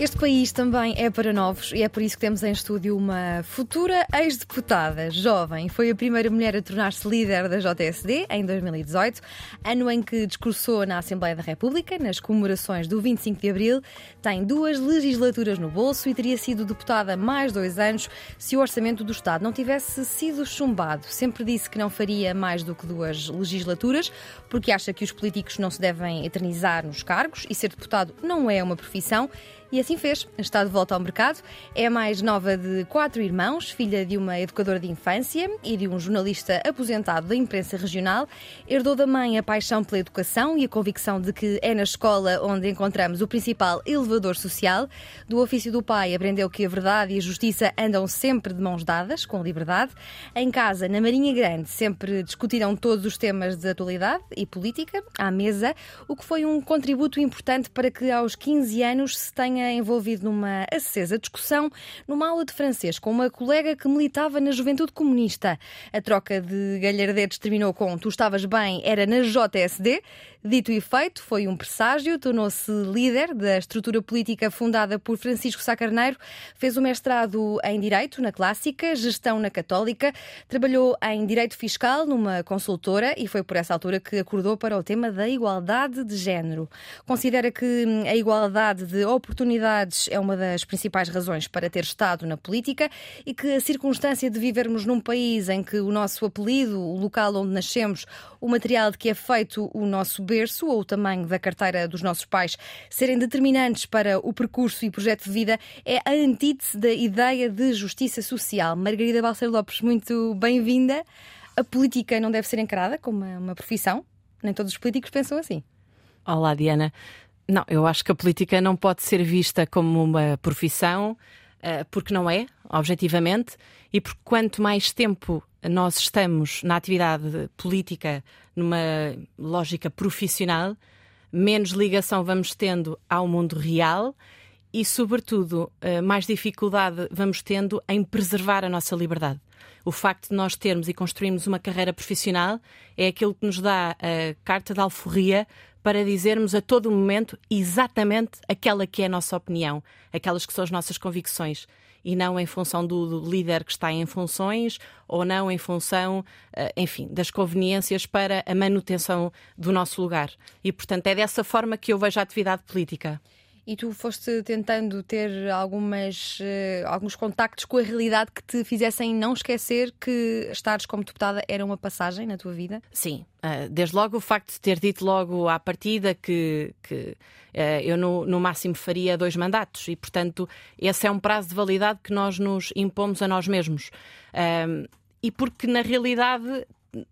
Este país também é para novos e é por isso que temos em estúdio uma futura ex-deputada jovem. Foi a primeira mulher a tornar-se líder da JSD em 2018, ano em que discursou na Assembleia da República, nas comemorações do 25 de Abril. Tem duas legislaturas no bolso e teria sido deputada mais dois anos se o orçamento do Estado não tivesse sido chumbado. Sempre disse que não faria mais do que duas legislaturas, porque acha que os políticos não se devem eternizar nos cargos e ser deputado não é uma profissão. E assim fez. Está de volta ao mercado. É a mais nova de quatro irmãos, filha de uma educadora de infância e de um jornalista aposentado da imprensa regional. Herdou da mãe a paixão pela educação e a convicção de que é na escola onde encontramos o principal elevador social. Do ofício do pai, aprendeu que a verdade e a justiça andam sempre de mãos dadas, com liberdade. Em casa, na Marinha Grande, sempre discutiram todos os temas de atualidade e política à mesa, o que foi um contributo importante para que aos 15 anos se tenha envolvido numa acesa discussão numa aula de francês com uma colega que militava na Juventude Comunista. A troca de galhardetes terminou com Tu estavas bem, era na JSD. Dito e feito, foi um presságio, tornou-se líder da estrutura política fundada por Francisco Sá Carneiro, fez o mestrado em Direito na Clássica, Gestão na Católica, trabalhou em Direito Fiscal numa consultora e foi por essa altura que acordou para o tema da igualdade de género. Considera que a igualdade de oportunidades é uma das principais razões para ter estado na política e que a circunstância de vivermos num país em que o nosso apelido, o local onde nascemos, o material de que é feito o nosso berço ou o tamanho da carteira dos nossos pais serem determinantes para o percurso e projeto de vida é a antítese da ideia de justiça social. Margarida Balcer Lopes, muito bem-vinda. A política não deve ser encarada como uma, uma profissão? Nem todos os políticos pensam assim. Olá, Diana. Não, eu acho que a política não pode ser vista como uma profissão, eh, porque não é, objetivamente, e porque quanto mais tempo nós estamos na atividade política numa lógica profissional, menos ligação vamos tendo ao mundo real e, sobretudo, eh, mais dificuldade vamos tendo em preservar a nossa liberdade. O facto de nós termos e construirmos uma carreira profissional é aquilo que nos dá a carta de alforria para dizermos a todo momento exatamente aquela que é a nossa opinião, aquelas que são as nossas convicções e não em função do, do, líder que está em funções ou não em função, eh, enfim, das conveniências para a manutenção do nosso lugar. E, portanto, é dessa forma que eu vejo a atividade política. E tu foste tentando ter algumas, uh, alguns contactos com a realidade que te fizessem não esquecer que estares como deputada era uma passagem na tua vida? Sim. Uh, desde logo o facto de ter dito logo à partida que, que uh, eu no, no, máximo faria dois mandatos e, portanto, esse é um prazo de validade que nós nos impomos a nós mesmos. e porque, na realidade,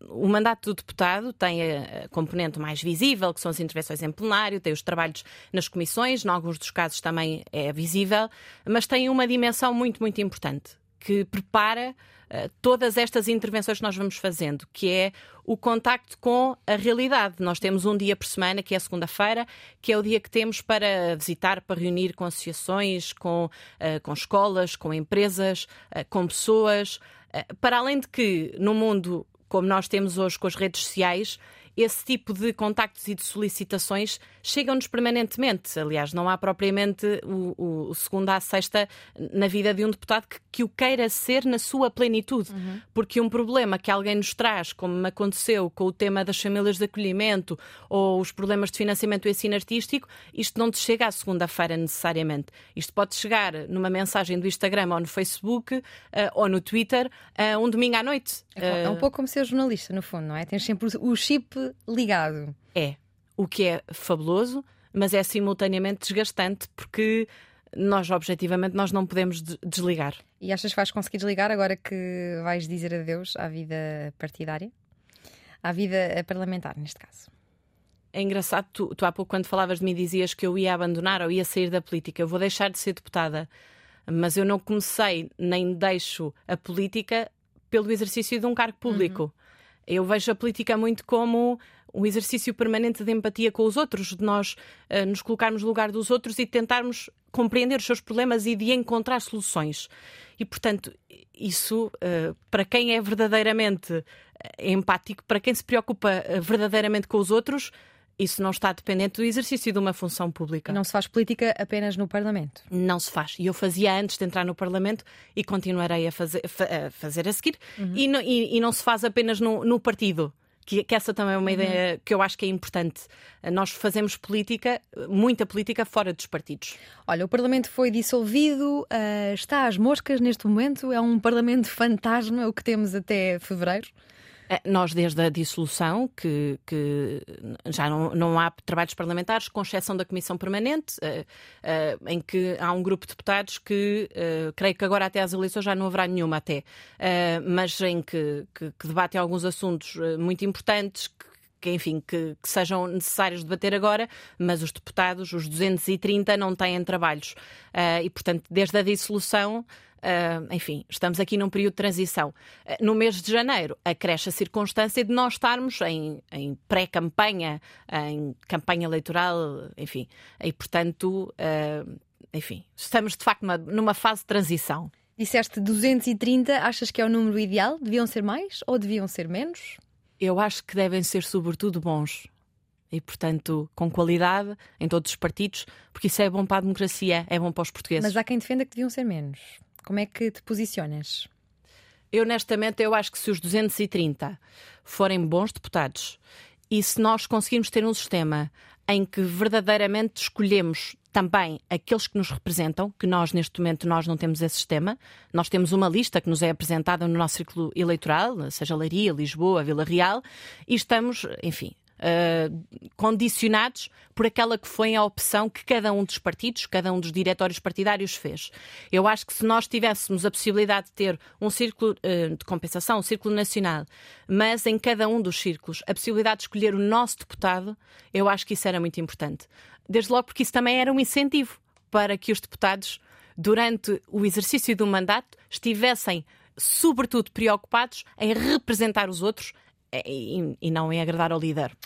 o mandato do deputado tem a componente mais visível, que são as intervenções em plenário, tem os trabalhos nas comissões, em alguns dos casos também é visível, mas tem uma dimensão muito, muito importante, que prepara uh, todas estas intervenções que nós vamos fazendo, que é o contacto com a realidade. Nós temos um dia por semana, que é a segunda-feira, que é o dia que temos para visitar, para reunir com associações, com, uh, com escolas, com empresas, uh, com pessoas. Para além de que, no mundo como nós temos hoje com as redes sociais, esse tipo de contactos e de solicitações chegam-nos permanentemente. Aliás, não há propriamente o, o, segunda à sexta na vida de um deputado que, que o queira ser na sua plenitude. Uhum. Porque um problema que alguém nos traz, como aconteceu com o tema das famílias de acolhimento ou os problemas de financiamento do ensino artístico, isto não te chega à segunda-feira necessariamente. Isto pode chegar numa mensagem do Instagram ou no Facebook uh, ou no Twitter uh, um domingo à noite. É, é um pouco como ser jornalista, no fundo, não é? Tens sempre o chip ligado. É. O que é fabuloso, mas é simultaneamente desgastante porque nós, objetivamente, nós não podemos desligar. E achas que vais conseguir desligar agora que vais dizer adeus à vida partidária? À vida parlamentar, neste caso? É engraçado, tu, tu há pouco, quando falavas de mim, dizias que eu ia abandonar ou ia sair da política. Eu vou deixar de ser deputada, mas eu não comecei nem deixo a política pelo exercício de um cargo público. Uhum. Eu vejo a política muito como um exercício permanente de empatia com os outros, de nós uh, nos colocarmos no lugar dos outros e tentarmos compreender os seus problemas e de encontrar soluções. E, portanto, isso, uh, para quem é verdadeiramente empático, para quem se preocupa verdadeiramente com os outros, isso não está dependente do exercício de uma função pública. E não se faz política apenas no Parlamento? Não se faz. E eu fazia antes de entrar no Parlamento e continuarei a fazer a, fazer a seguir. Uhum. E, não, e, e, não se faz apenas no, no partido. Que, que, essa também é uma uhum. ideia que eu acho que é importante. Nós fazemos política, muita política, fora dos partidos. Olha, o Parlamento foi dissolvido, uh, está às moscas neste momento, é um Parlamento fantasma, o que temos até fevereiro. É, nós, desde a dissolução, que, que já não, não, há trabalhos parlamentares, com exceção da Comissão Permanente, uh, uh, em que há um grupo de deputados que, uh, creio que agora até às eleições já não haverá nenhuma até, mas em que, que, que debatem alguns assuntos muito importantes, que, enfim, que, que, sejam necessários debater agora, mas os deputados, os 230, não têm trabalhos. Uh, e, portanto, desde a dissolução. Uh, enfim, estamos aqui num período de transição. Uh, no mês de janeiro, acresce a circunstância de nós estarmos em, em pré-campanha, em campanha eleitoral, enfim, e portanto, uh, enfim, estamos de facto numa, numa fase de transição. Disseste 230, achas que é o número ideal? Deviam ser mais ou deviam ser menos? eu acho que devem ser, sobretudo, bons. E, portanto, com qualidade em todos os partidos, porque isso é bom para a democracia, é bom para os portugueses. Mas há quem defenda que deviam ser menos. Como é que te posicionas? Eu, honestamente, eu acho que se os 230 forem bons deputados e se nós conseguirmos ter um sistema em que verdadeiramente escolhemos também aqueles que nos representam, que nós neste momento nós não temos esse sistema. Nós temos uma lista que nos é apresentada no nosso círculo eleitoral, seja Leiria, Lisboa, Vila Real, e estamos, enfim, Uh, condicionados por aquela que foi a opção que cada um dos partidos, cada um dos diretórios partidários fez. Eu acho que se nós tivéssemos a possibilidade de ter um círculo uh, de compensação, um círculo nacional, mas em cada um dos círculos a possibilidade de escolher o nosso deputado, eu acho que isso era muito importante. Desde logo porque isso também era um incentivo para que os deputados, durante o exercício do mandato, estivessem sobretudo preocupados em representar os outros e, e não em agradar ao líder.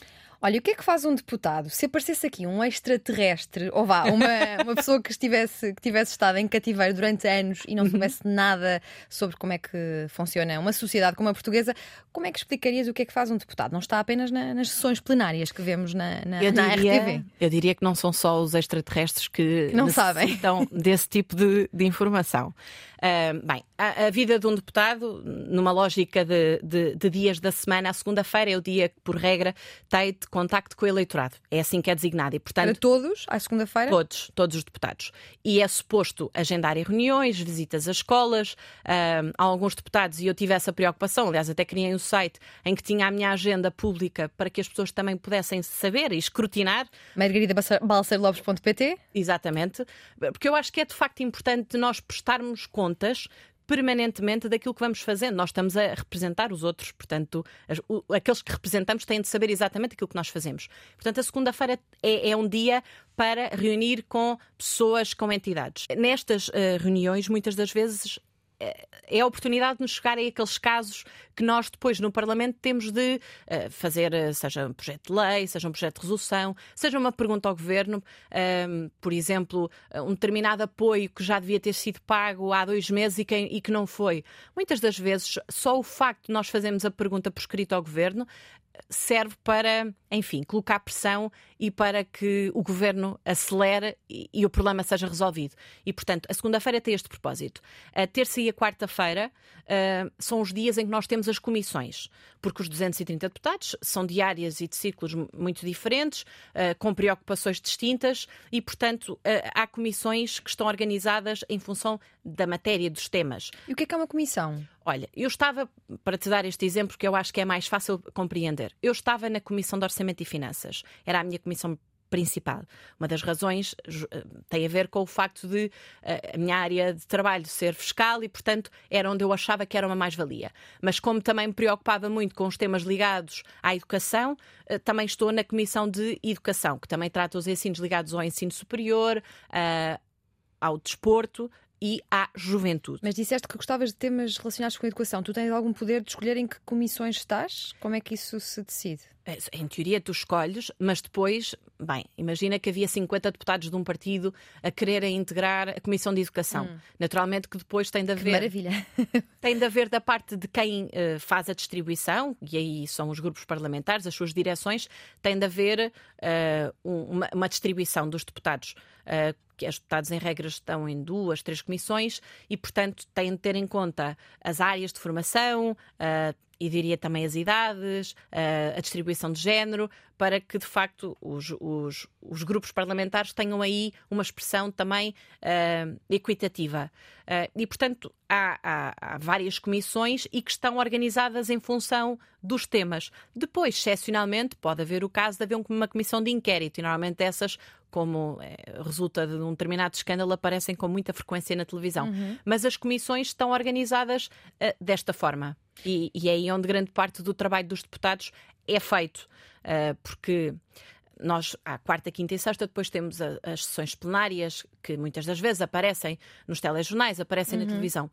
Olha, o que é que faz um deputado? Se aparecesse aqui um extraterrestre, ou vá, uma, uma pessoa que estivesse, que tivesse estado em cativeiro durante anos e não uhum. soubesse nada sobre como é que funciona uma sociedade como a portuguesa, como é que explicarias o que é que faz um deputado? Não está apenas na, nas sessões plenárias que vemos na, na, eu na diria, RTV? Eu diria que não são só os extraterrestres que não sabem desse tipo de, de informação. Uh, bem, a, a, vida de um deputado, numa lógica de, de, de dias da semana, a segunda-feira é o dia que, por regra, tem de contacto com o eleitorado. É assim que é designado. E, portanto, Para todos, à segunda-feira? Todos, todos os deputados. E é suposto agendar reuniões, visitas às escolas. Uh, há alguns deputados, e eu tive essa preocupação, aliás, até criei um site em que tinha a minha agenda pública para que as pessoas também pudessem saber e escrutinar. margaridabalcerlopes.pt Exatamente. Porque eu acho que é de facto importante nós prestarmos conta contas permanentemente daquilo que vamos fazendo. Nós estamos a representar os outros, portanto, as, o, aqueles que representamos têm de saber exatamente aquilo que nós fazemos. Portanto, a segunda-feira é, é, um dia para reunir com pessoas, com entidades. Nestas uh, reuniões, muitas das vezes é a oportunidade de nos chegar aqueles casos que nós depois no Parlamento temos de uh, fazer, uh, seja um projeto de lei, seja um projeto de resolução, seja uma pergunta ao Governo, por exemplo, um determinado apoio que já devia ter sido pago há dois meses e que não foi. Muitas das vezes, só o facto de nós fazermos a pergunta por escrito ao Governo serve para, enfim, colocar pressão e para que o governo acelere e, e o problema seja resolvido. E, portanto, a segunda-feira tem este propósito. A terça e a quarta-feira uh, são os dias em que nós temos as comissões, porque os 230 deputados são de áreas e de ciclos muito diferentes, uh, com preocupações distintas e, portanto, uh, há comissões que estão organizadas em função da matéria dos temas. E o que é que é uma comissão? Olha, eu estava, para te dar este exemplo que eu acho que é mais fácil compreender, eu estava na Comissão de Orçamento e Finanças, era a minha comissão principal. Uma das razões eh, tem a ver com o facto de eh, a minha área de trabalho ser fiscal e, portanto, era onde eu achava que era uma mais-valia. Mas como também me preocupava muito com os temas ligados à educação, eh, também estou na Comissão de Educação, que também trata os ensinos ligados ao ensino superior, ao desporto e à juventude. Mas disseste que gostavas de temas relacionados com a educação. Tu tens algum poder de escolher em que comissões estás? Como é que isso se decide? É, em teoria, tu escolhes, mas depois, bem, imagina que havia 50 deputados de um partido a quererem integrar a Comissão de Educação. Hum. Naturalmente que depois tem de haver. Que maravilha! tem de haver da parte de quem uh, faz a distribuição, e aí são os grupos parlamentares, as suas direções, tem de haver uh, uma, uma, distribuição dos deputados. Uh, que os deputados, em regra, estão em duas, três comissões e, portanto, têm de ter em conta as áreas de formação, uh, e diria também as idades, a distribuição de género, para que de facto os, os, os grupos parlamentares tenham aí uma expressão também uh, equitativa. Uh, e, portanto, há, há, há, várias comissões e que estão organizadas em função dos temas. Depois, excepcionalmente, pode haver o caso de haver uma comissão de inquérito, e normalmente essas como é, resulta de um determinado escândalo, aparecem com muita frequência na televisão. Uhum. Mas as comissões estão organizadas uh, desta forma. E, e é aí onde grande parte do trabalho dos deputados é feito. Uh, porque nós, à quarta, quinta e sexta, depois temos a, as sessões plenárias, que muitas das vezes aparecem nos telejornais, aparecem uhum. na televisão.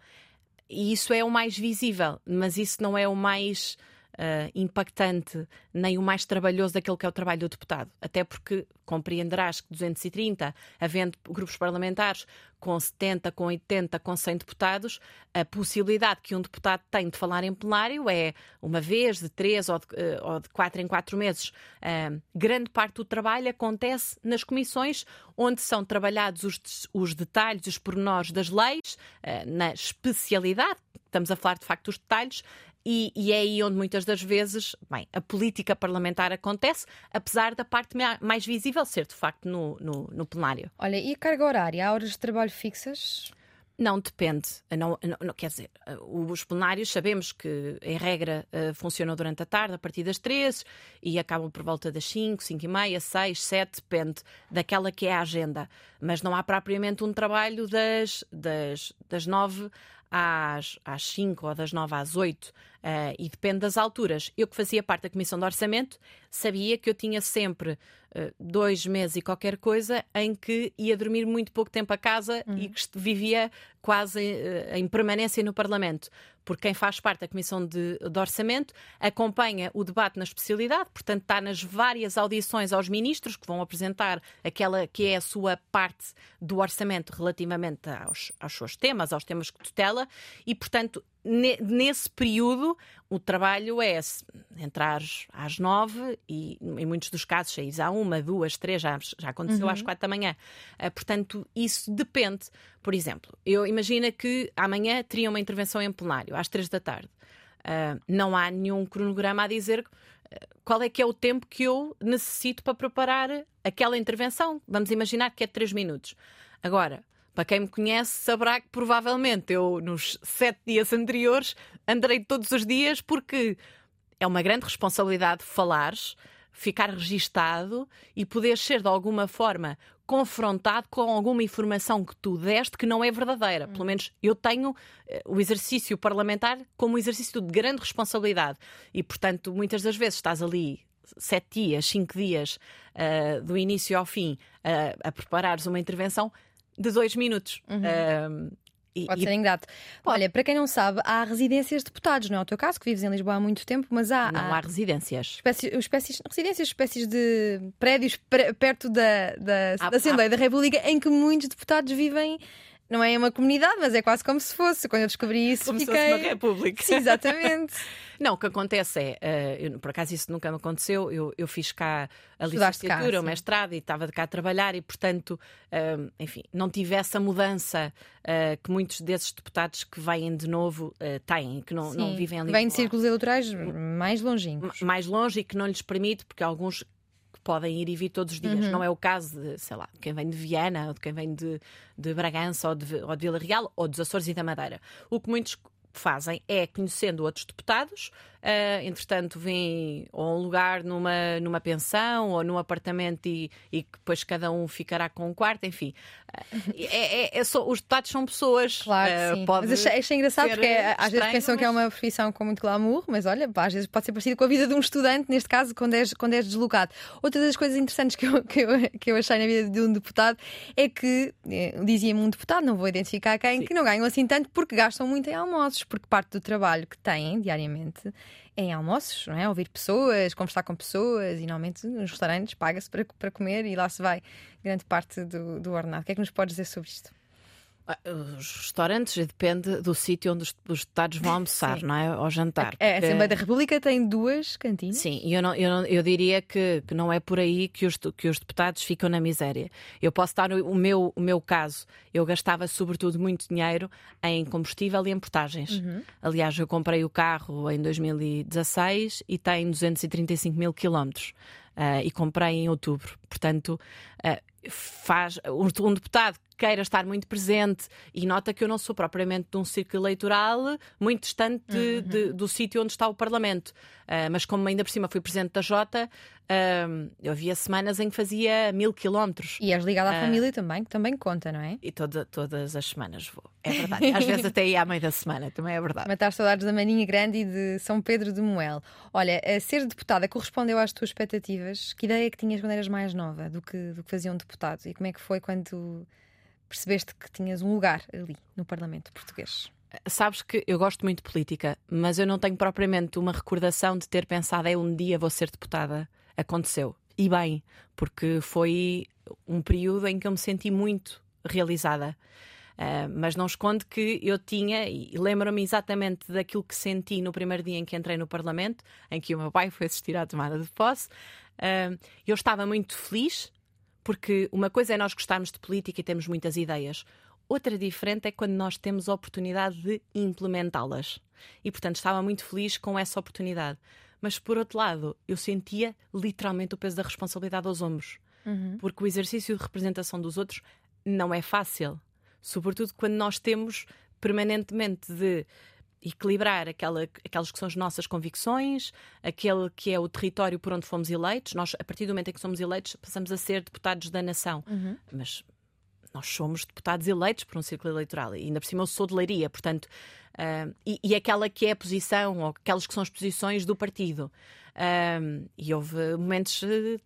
E isso é o mais visível, mas isso não é o mais uh, impactante nem o mais trabalhoso daquele que é o trabalho do deputado. Até porque compreenderás que 230, havendo grupos parlamentares com 70, com 80, com 100 deputados, a possibilidade que um deputado tem de falar em plenário é uma vez, de três ou de, uh, ou de quatro em quatro meses. Uh, grande parte do trabalho acontece nas comissões, onde são trabalhados os, os detalhes, os pormenores das leis, uh, na especialidade, estamos a falar de facto dos detalhes, e, e, é aí onde muitas das vezes bem, a política parlamentar acontece, apesar da parte mais visível ser de facto no, no, no plenário. Olha, e a carga horária? Há horas de trabalho fixas? Não, depende. Não, não, quer dizer, os plenários sabemos que, em regra, uh, funcionam durante a tarde, a partir das 13 e acabam por volta das 5, 5 e meia, 6, 7, depende daquela que é a agenda. Mas não há propriamente um trabalho das, das, das 9 às, às 5 ou das 9 às 8 Uh, e depende das alturas. Eu que fazia parte da Comissão de Orçamento sabia que eu tinha sempre uh, dois meses e qualquer coisa em que ia dormir muito pouco tempo a casa uhum. e que vivia quase uh, em permanência no Parlamento. Porque quem faz parte da Comissão de, de, Orçamento acompanha o debate na especialidade, portanto está nas várias audições aos ministros que vão apresentar aquela que é a sua parte do orçamento relativamente aos, aos seus temas, aos temas que tutela, e portanto nesse período, o trabalho é entrar às nove e, em muitos dos casos, saís à uma, duas, três, já, já aconteceu uhum. às quatro da manhã. Uh, portanto, isso depende. Por exemplo, eu imagino que amanhã teria uma intervenção em plenário, às três da tarde. Uh, não há nenhum cronograma a dizer qual é que é o tempo que eu necessito para preparar aquela intervenção. Vamos imaginar que é três minutos. Agora, para quem me conhece, saberá que provavelmente eu, nos sete dias anteriores, andarei todos os dias, porque é uma grande responsabilidade falares, ficar registado e poder ser de alguma forma confrontado com alguma informação que tu deste que não é verdadeira. Pelo menos eu tenho uh, o exercício parlamentar como um exercício de grande responsabilidade. E, portanto, muitas das vezes estás ali sete dias, cinco dias uh, do início ao fim uh, a preparares uma intervenção de dois minutos. Uhum. Pode ser ingrato. Olha, para quem não sabe, há residências de deputados, não é o teu caso, que vives em Lisboa há muito tempo, mas há. Não há, há residências. Espécies, espécies, residências, espécies de prédios perto da, da, há, da Assembleia há... da República em que muitos deputados vivem não é uma comunidade, mas é quase como se fosse. Quando eu descobri isso, como fiquei. Se fosse uma república. Sim, exatamente. não, o que acontece é, uh, eu, por acaso isso nunca me aconteceu, eu, eu fiz cá a licenciatura, o mestrado e estava de cá a trabalhar e, portanto, uh, enfim, não tive essa mudança uh, que muitos desses deputados que vêm de novo têm, que não, não vivem ali. Vêm de círculos eleitorais mais longínquos. Mais longe e que não lhes permite, porque alguns podem ir e vir todos os dias. Uhum. Não é o caso de, sei lá, de quem vem de Viana, ou de quem vem de, de Bragança, ou de, ou de Vila Real, ou dos Açores e da Madeira. O que muitos fazem é conhecendo outros deputados, uh, entretanto vêm ou um lugar numa, numa pensão ou num apartamento e, e depois cada um ficará com um quarto, enfim. Uh, é, é, é só, os deputados são pessoas. Claro, uh, sim. Mas achei, achei engraçado porque às vezes pensam mas... que é uma profissão com muito glamour, mas olha, às vezes pode ser parecido com a vida de um estudante, neste caso, quando és, quando és deslocado. Outra das coisas interessantes que eu, que, eu, que eu achei na vida de um deputado é que, eh, dizia-me um deputado, não vou identificar quem, sim. que não ganham assim tanto porque gastam muito em almoços, porque parte do trabalho que têm diariamente é em almoços, não é? Ouvir pessoas, conversar com pessoas e normalmente nos restaurantes paga-se para, para comer e lá se vai grande parte do, do ordenado. O que é que nos podes dizer sobre isto? Ah, os restaurantes depende do sítio onde os, os deputados vão almoçar, não é? Ao jantar. É, a Assembleia da República tem duas cantinas. Sim, eu, não, eu, não, eu diria que, que não é por aí que os, que os deputados ficam na miséria. Eu posso dar o meu, o meu caso. Eu gastava sobretudo muito dinheiro em combustível e em portagens. Uhum. Aliás, eu comprei o carro em 2016 e tem 235 mil quilómetros. Uh, e comprei em outubro. Portanto, uh, faz um deputado queira estar muito presente e nota que eu não sou propriamente de um círculo eleitoral muito distante uhum. de, do sítio onde está o Parlamento. Uh, mas como ainda por cima fui presidente da Jota, uh, eu havia semanas em que fazia mil quilómetros. E és ligada à uh, família também, que também conta, não é? E toda, todas as semanas vou. É verdade. Às vezes até ia à meia da semana, também é verdade. Matar saudades da Maninha Grande e de São Pedro de Moel. Olha, ser deputada correspondeu às tuas expectativas? Que ideia que tinhas quando eras mais nova do que, do que fazia um deputado? E como é que foi quando percebeste que tinhas um lugar ali no Parlamento português? Sabes que eu gosto muito de política, mas eu não tenho propriamente uma recordação de ter pensado, é um dia vou ser deputada. Aconteceu. E bem, porque foi um período em que eu me senti muito realizada. Uh, mas não escondo que eu tinha, e lembro-me exatamente daquilo que senti no primeiro dia em que entrei no Parlamento, em que o meu pai foi assistir à tomada de posse. Uh, eu estava muito feliz, porque uma coisa é nós gostarmos de política e temos muitas ideias. Outra diferente é quando nós temos a oportunidade de implementá-las. E, portanto, estava muito feliz com essa oportunidade. Mas, por outro lado, eu sentia literalmente o peso da responsabilidade aos ombros. Uhum. Porque o exercício de representação dos outros não é fácil. Sobretudo quando nós temos permanentemente de equilibrar aquela, aquelas que são as nossas convicções, aquele que é o território por onde fomos eleitos. Nós, a partir do momento em que somos eleitos, passamos a ser deputados da nação. Uhum. Mas nós somos deputados eleitos por um círculo eleitoral e ainda por cima eu sou de Leiria, portanto, uh, e, e, aquela que é a posição, ou aquelas que são as posições do partido. Uh, e houve momentos uh,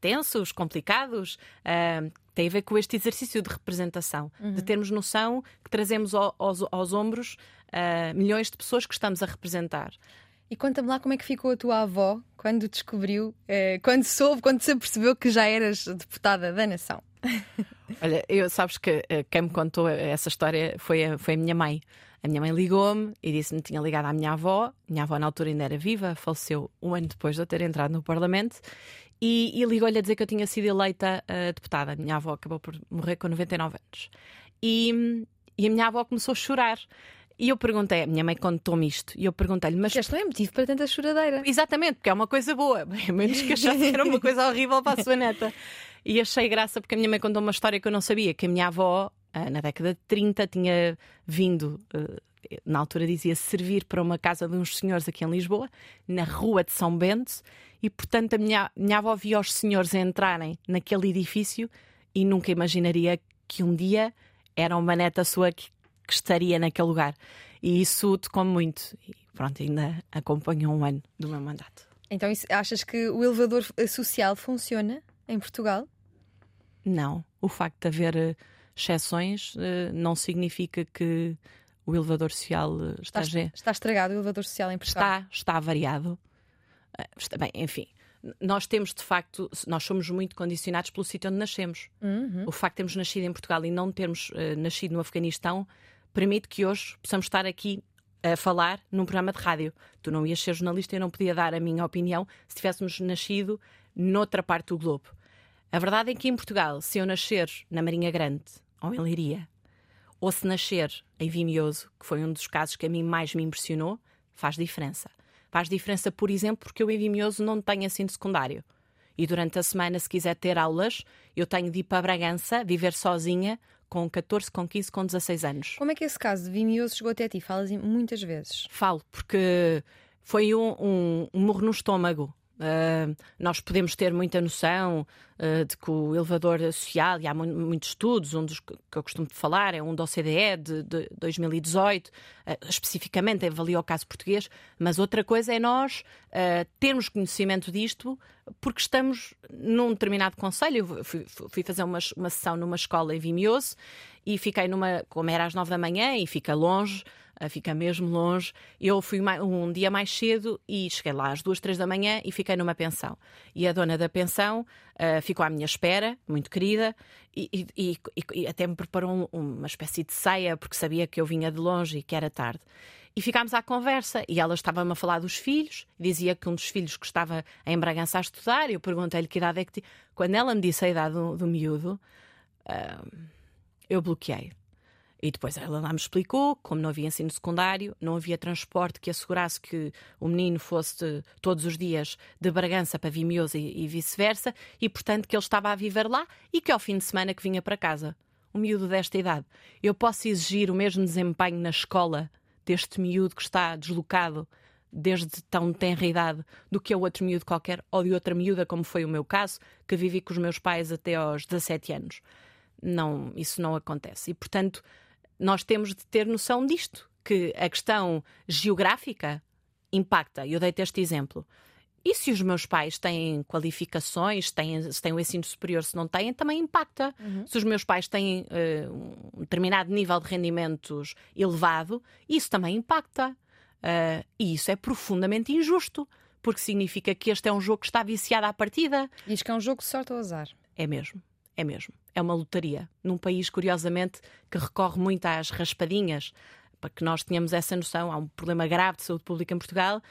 tensos, complicados, tem a ver com este exercício de representação, uhum. de termos noção que trazemos ao, aos, aos ombros uh, milhões de pessoas que estamos a representar. E conta-me lá como é que ficou a tua avó quando descobriu, eh, quando soube, quando se percebeu que já eras deputada da nação. Olha, eu sabes que uh, quem me contou essa história foi a, foi a minha mãe. A minha mãe ligou-me e disse-me que tinha ligado à minha avó. Minha avó, na altura, ainda era viva, faleceu um ano depois de eu ter entrado no Parlamento. E, e ligou-lhe a dizer que eu tinha sido eleita uh, deputada. A minha avó acabou por morrer com 99 anos. E, e a minha avó começou a chorar. E eu perguntei, a minha mãe contou-me isto, e eu perguntei-lhe, mas. Este não é motivo para tanta choradeira. Exatamente, porque é uma coisa boa, menos que achasse que era uma coisa horrível para a sua neta. E achei graça porque a minha mãe contou uma história que eu não sabia, que a minha avó, ah, na década de 30, tinha vindo, ah, na altura dizia, servir para uma casa de uns senhores aqui em Lisboa, na rua de São Bento, e portanto a minha, minha avó via os senhores entrarem naquele edifício e nunca imaginaria que um dia era uma neta sua que que estaria naquele lugar. E isso tocou muito. E pronto, ainda acompanhou um ano do meu mandato. Então, achas que o elevador social funciona em Portugal? Não. O facto de haver eh, exceções eh, não significa que o elevador social eh, está, está, está estragado o elevador social em Portugal? Está, está variado. Está, bem, enfim, nós temos de facto, nós somos muito condicionados pelo sítio onde nascemos. Uhum. O facto de termos nascido em Portugal e não termos uh, nascido no Afeganistão permite que hoje possamos estar aqui a falar num programa de rádio. Tu não ias ser jornalista e eu não podia dar a minha opinião se tivéssemos nascido noutra parte do globo. A verdade é que em Portugal, se eu nascer na Marinha Grande ou em Liria, ou se nascer em Vimioso, que foi um dos casos que a mim mais me impressionou, faz diferença. Faz diferença, por exemplo, porque eu em Vimioso não tenho assento secundário. E durante a semana, se quiser ter aulas, eu tenho de ir para Bragança, viver sozinha, com 14, com 15, com 16 anos. Como é que esse caso de Vimioso chegou até ti? Falas muitas vezes. Falo, porque foi um, um, um murro no estômago. Uh, nós podemos ter muita noção uh, de que o elevador social, e há mu muitos estudos, um dos que eu costumo falar é um da OCDE de, de 2018, uh, especificamente avalia o caso português, mas outra coisa é nós termos conhecimento disto porque estamos num determinado conselho. Eu fui, fui fazer uma, uma sessão numa escola em Vimioso e fiquei numa, como era às nove da manhã e fica longe fica mesmo longe. Eu fui um dia mais cedo e cheguei lá às duas, três da manhã e fiquei numa pensão. E a dona da pensão uh, ficou à minha espera, muito querida, e, e, e até me preparou um, uma espécie de ceia, porque sabia que eu vinha de longe e que era tarde. E ficámos à conversa e ela estava-me a falar dos filhos, dizia que um dos filhos que estava em Bragança a estudar, eu perguntei-lhe que idade é que tinha. Quando ela me disse a idade do, do miúdo, uh, eu bloqueei. E depois ela lá me explicou, como não havia ensino secundário, não havia transporte que assegurasse que o menino fosse todos os dias de Bragança para Vimioso e, e vice-versa, e portanto que ele estava a viver lá e que ao fim de semana que vinha para casa. Um miúdo desta idade. Eu posso exigir o mesmo desempenho na escola deste miúdo que está deslocado desde tão tenra idade do que a outro miúdo qualquer, ou de outra miúda, como foi o meu caso, que vivi com os meus pais até aos 17 anos. Não, isso não acontece. E, portanto, nós temos de ter noção disto, que a questão geográfica impacta. Eu dei-te este exemplo. E se os meus pais têm qualificações, têm, se têm o ensino superior, se não têm, também impacta. Uhum. Se os meus pais têm uh, um determinado nível de rendimentos elevado, isso também impacta. Uh, e isso é profundamente injusto, porque significa que este é um jogo que está viciado à partida. Diz que é um jogo de sorte ou azar. É mesmo, é mesmo é uma lotaria. Num país, curiosamente, que recorre muito às raspadinhas, para que nós tenhamos essa noção, há um problema grave de saúde pública em Portugal.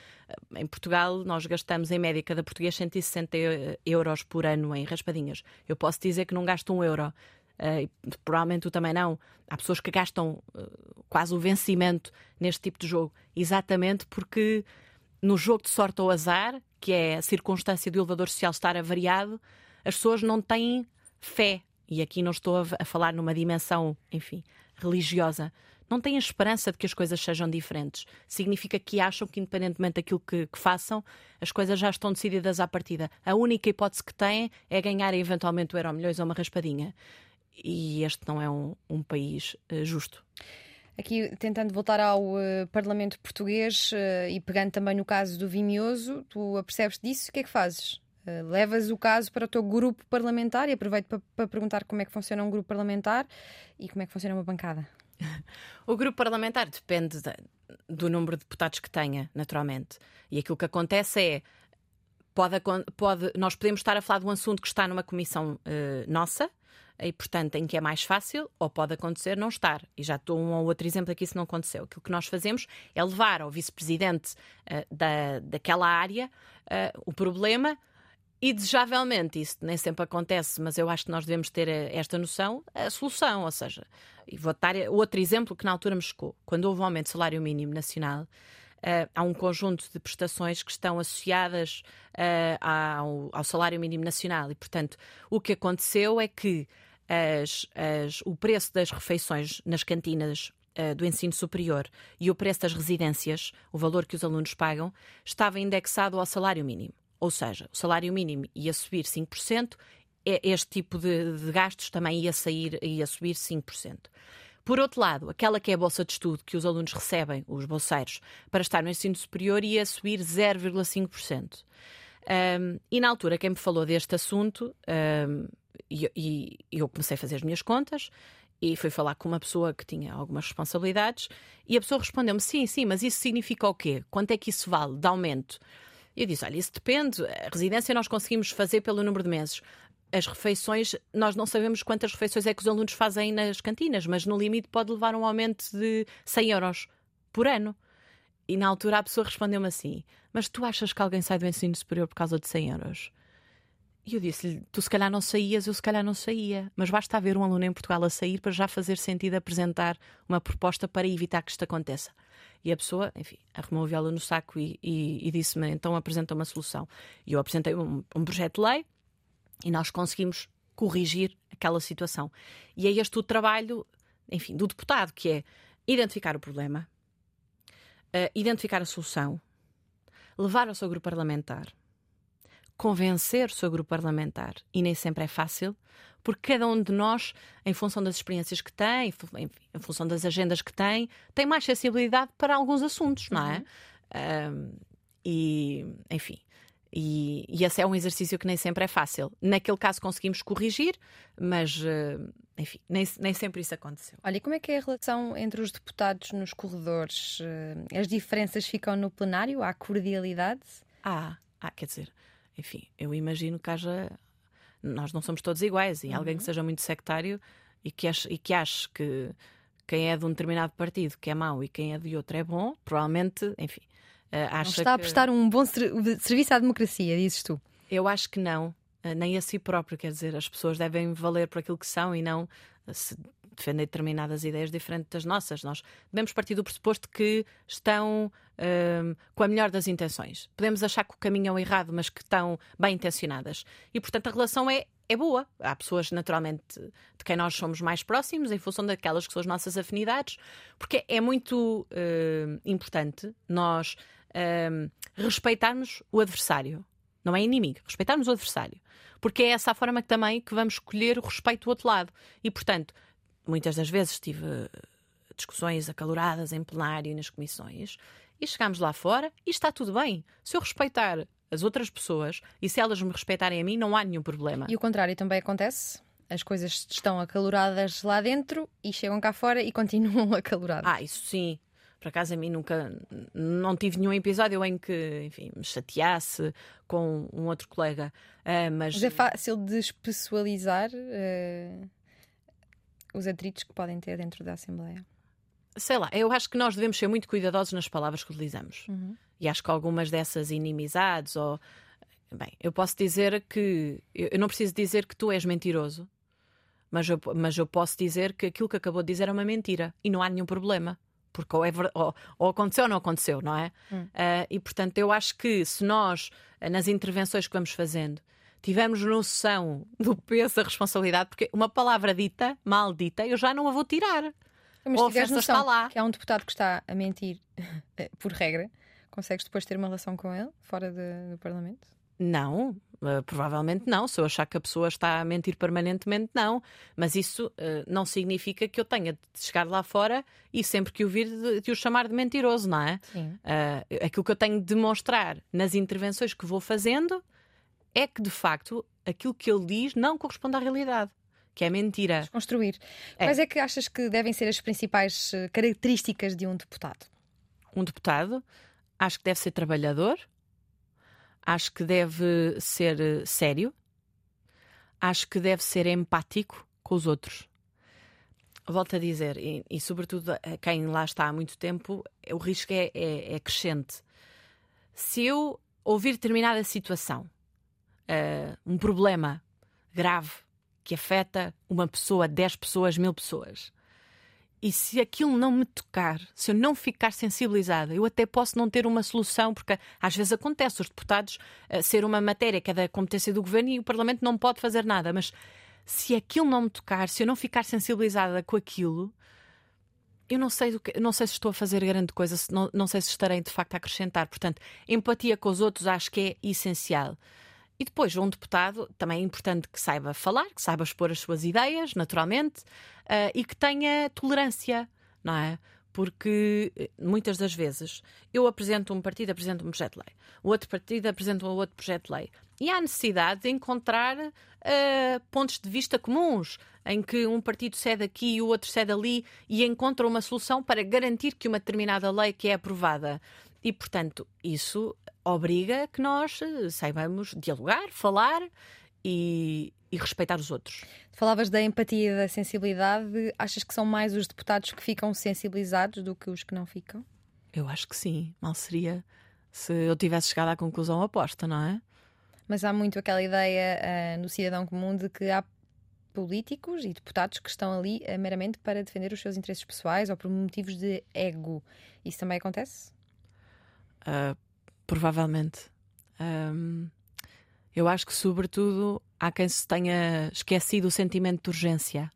Em Portugal, nós gastamos em média cada português 160 euros por ano em raspadinhas. Eu posso dizer que não gasto um euro. Uh, provavelmente tu também não. Há pessoas que gastam uh, quase o vencimento neste tipo de jogo, exatamente porque no jogo de sorte ou azar, que é a circunstância do elevador social estar avariado, as pessoas não têm fé e aqui não estou a, falar numa dimensão, enfim, religiosa, não têm a esperança de que as coisas sejam diferentes. Significa que acham que, independentemente daquilo que, que, façam, as coisas já estão decididas à partida. A única hipótese que têm é ganhar eventualmente o Euro Milhões ou uma raspadinha. E este não é um, um país uh, justo. Aqui, tentando voltar ao uh, Parlamento Português uh, e pegando também no caso do Vimioso, tu apercebes disso? O que é que fazes? Uh, levas o caso para o teu grupo parlamentar e aproveito para, para perguntar como é que funciona um grupo parlamentar e como é que funciona uma bancada. O grupo parlamentar depende de, do número de deputados que tenha, naturalmente. E aquilo que acontece é. Pode, pode, nós podemos estar a falar de um assunto que está numa comissão uh, nossa, e portanto em que é mais fácil, ou pode acontecer não estar. E já estou um ou outro exemplo aqui se não aconteceu. Aquilo que nós fazemos é levar ao vice-presidente uh, da, daquela área uh, o problema e desejavelmente, isso nem sempre acontece, mas eu acho que nós devemos ter eh, esta noção, a solução, ou seja, e vou dar outro exemplo que na altura me chocou. Quando houve um aumento do salário mínimo nacional, Uh, há um conjunto de prestações que estão associadas uh, ao, ao, salário mínimo nacional e, portanto, o que aconteceu é que as, as, o preço das refeições nas cantinas do ensino superior e o preço das residências, o valor que os alunos pagam, estava indexado ao salário mínimo. Ou seja, o salário mínimo ia subir 5%, este tipo de, de gastos também ia sair, ia subir 5%. Por outro lado, aquela que é a bolsa de estudo que os alunos recebem, os bolseiros, para estar no ensino superior, ia subir 0,5%. Um, e na altura, quem me falou deste assunto, um, e, e, eu comecei a fazer as minhas contas, e fui falar com uma pessoa que tinha algumas responsabilidades, e a pessoa respondeu-me: sim, sim, mas isso significa o quê? Quanto é que isso vale de aumento? Eu disse: olha, isso depende. A residência nós conseguimos fazer pelo número de meses. As refeições, nós não sabemos quantas refeições é que os alunos fazem nas cantinas, mas no limite pode levar um aumento de 100 euros por ano. E na altura a pessoa respondeu-me assim: Mas tu achas que alguém sai do ensino superior por causa de 100 euros? E eu disse-lhe: Tu se calhar não saías, eu se calhar não saía. Mas basta haver um aluno em Portugal a sair para já fazer sentido apresentar uma proposta para evitar que isto aconteça. E a pessoa, enfim, arrumou a viola no saco e, e, e disse-me: então apresenta uma solução. E eu apresentei um, um projeto de lei e nós conseguimos corrigir naquela situação. E é este o trabalho, enfim, do deputado, que é identificar o problema, uh, identificar a solução, levar ao seu grupo parlamentar, convencer o seu grupo parlamentar, e nem sempre é fácil, porque cada um de nós, em função das experiências que tem, em função das agendas que tem, tem mais sensibilidade para alguns assuntos, não é? Uhum. e, enfim. E, e, esse é um exercício que nem sempre é fácil. Naquele caso conseguimos corrigir, mas, uh, enfim, nem, nem sempre isso aconteceu. Olha, e como é que é a relação entre os deputados nos corredores? Uh, as diferenças ficam no plenário? Há cordialidade? Ah, ah, quer dizer, enfim, eu imagino que haja nós não somos todos iguais e uhum. alguém que seja muito sectário e que ache, e que ache que quem é de um determinado partido que é mau e quem é de outro é bom, provavelmente, enfim, uh, acha não está que... a prestar um bom ser serviço à democracia, dizes tu? Eu acho que não, uh, nem a si próprio, quer dizer, as pessoas devem valer por aquilo que são e não se defender determinadas ideias diferentes das nossas. Nós devemos partir do pressuposto que estão um, com a melhor das intenções. Podemos achar que o caminho é o errado, mas que estão bem intencionadas. E, portanto, a relação é, é boa. Há pessoas, naturalmente, de quem nós somos mais próximos, em função daquelas que são as nossas afinidades, porque é muito uh, importante nós uh, respeitarmos o adversário. Não é inimigo, respeitarmos o adversário. Porque é essa a forma que também que vamos escolher o respeito do outro lado. E, portanto, muitas das vezes tive discussões acaloradas em plenário e nas comissões e chegámos lá fora e está tudo bem. Se eu respeitar as outras pessoas e se elas me respeitarem a mim, não há nenhum problema. E o contrário também acontece? As coisas estão acaloradas lá dentro e chegam cá fora e continuam acaloradas. Ah, isso sim. Por acaso a mim nunca não tive nenhum episódio em que, enfim, me chateasse com um outro colega. Uh, mas... mas... é fácil de especializar uh, os atritos que podem ter dentro da Assembleia sei lá, eu acho que nós devemos ser muito cuidadosos nas palavras que utilizamos. Uhum. E acho que algumas dessas inimizades ou. Bem, eu posso dizer que. Eu não preciso dizer que tu és mentiroso, mas eu, mas eu posso dizer que aquilo que acabou de dizer é uma mentira e não há nenhum problema. Porque ou, é, ou, ou aconteceu ou não aconteceu, não é? Uhum. Uh, e portanto, eu acho que se nós, nas intervenções que vamos fazendo, tivermos noção do peso da responsabilidade, porque uma palavra dita, mal dita, eu já não a vou tirar. Mas se tiveres noção está lá. que há um deputado que está a mentir por regra, consegues depois ter uma relação com ele fora de, do Parlamento? Não, uh, provavelmente não. Se eu achar que a pessoa está a mentir permanentemente, não. Mas isso uh, não significa que eu tenha de chegar lá fora e sempre que o vir de, de o chamar de mentiroso, não é? Sim. Uh, aquilo que eu tenho de demonstrar nas intervenções que vou fazendo é que, de facto, aquilo que ele diz não corresponde à realidade que é mentira. Construir. É. Quais é que achas que devem ser as principais eh, características de um deputado? Um deputado, acho que deve ser trabalhador, acho que deve ser eh, sério, acho que deve ser empático com os outros. Volto a dizer, e, e sobretudo a quem lá está há muito tempo, o risco é, é, é crescente. Se eu ouvir determinada situação, uh, um problema grave, que afeta uma pessoa, dez pessoas, mil pessoas. E se aquilo não me tocar, se eu não ficar sensibilizada, eu até posso não ter uma solução, porque às vezes acontece os deputados uh, ser uma matéria que é da competência do governo e o Parlamento não pode fazer nada. Mas se aquilo não me tocar, se eu não ficar sensibilizada com aquilo, eu não sei, que, não sei se estou a fazer grande coisa, não, não sei se estarei de facto a acrescentar. Portanto, empatia com os outros acho que é essencial. E depois, um deputado também é importante que saiba falar, que saiba expor as suas ideias, naturalmente, uh, e que tenha tolerância, não é? Porque eh, muitas das vezes eu apresento um partido, apresento um projeto de lei, o outro partido apresenta um outro projeto de lei. E há necessidade de encontrar uh, pontos de vista comuns, em que um partido cede aqui e o outro cede ali e encontra uma solução para garantir que uma determinada lei que é aprovada e, portanto, isso obriga que nós eh, saibamos dialogar, falar e, e, respeitar os outros. Falavas da empatia e da sensibilidade. Achas que são mais os deputados que ficam sensibilizados do que os que não ficam? Eu acho que sim. Mal seria se eu tivesse chegado à conclusão oposta, não é? Mas há muito aquela ideia uh, no cidadão comum de que há políticos e deputados que estão ali uh, meramente para defender os seus interesses pessoais ou por motivos de ego. Isso também acontece? Uh, provavelmente. Um, eu acho que, sobretudo, há quem se tenha esquecido o sentimento de urgência.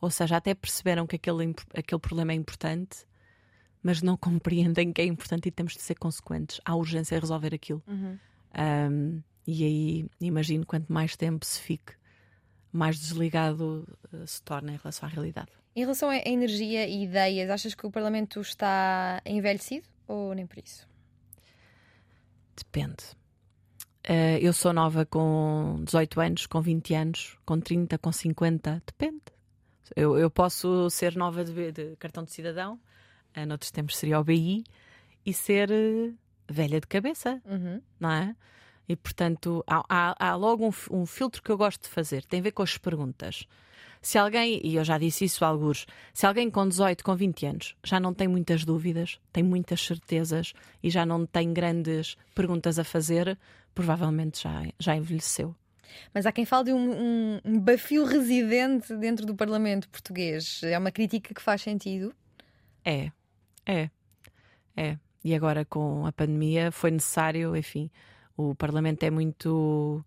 Ou seja, até perceberam que aquele, aquele problema é importante, mas não compreendem que é importante e temos de ser consequentes. Há urgência a resolver aquilo. Uhum. Um, e aí imagino quanto mais tempo se fique, mais desligado uh, se torna em relação à realidade. Em relação a energia e ideias, achas que o Parlamento está envelhecido ou nem por isso? Depende. Uh, eu sou nova com 18 anos, com 20 anos, com 30, com 50, depende. Eu, eu posso ser nova de, de cartão de cidadão, uh, noutros tempos seria o BI, e ser uh, velha de cabeça, uhum. não é? E portanto, há, há, há logo um, um, filtro que eu gosto de fazer, tem a ver com as perguntas. Se alguém, e eu já disse isso a alguns, se alguém com 18, com 20 anos já não tem muitas dúvidas, tem muitas certezas e já não tem grandes perguntas a fazer, provavelmente já, já envelheceu. Mas há quem fale de um, um, um bafio residente dentro do Parlamento português. É uma crítica que faz sentido? É, é, é. E agora com a pandemia foi necessário, enfim, o Parlamento é muito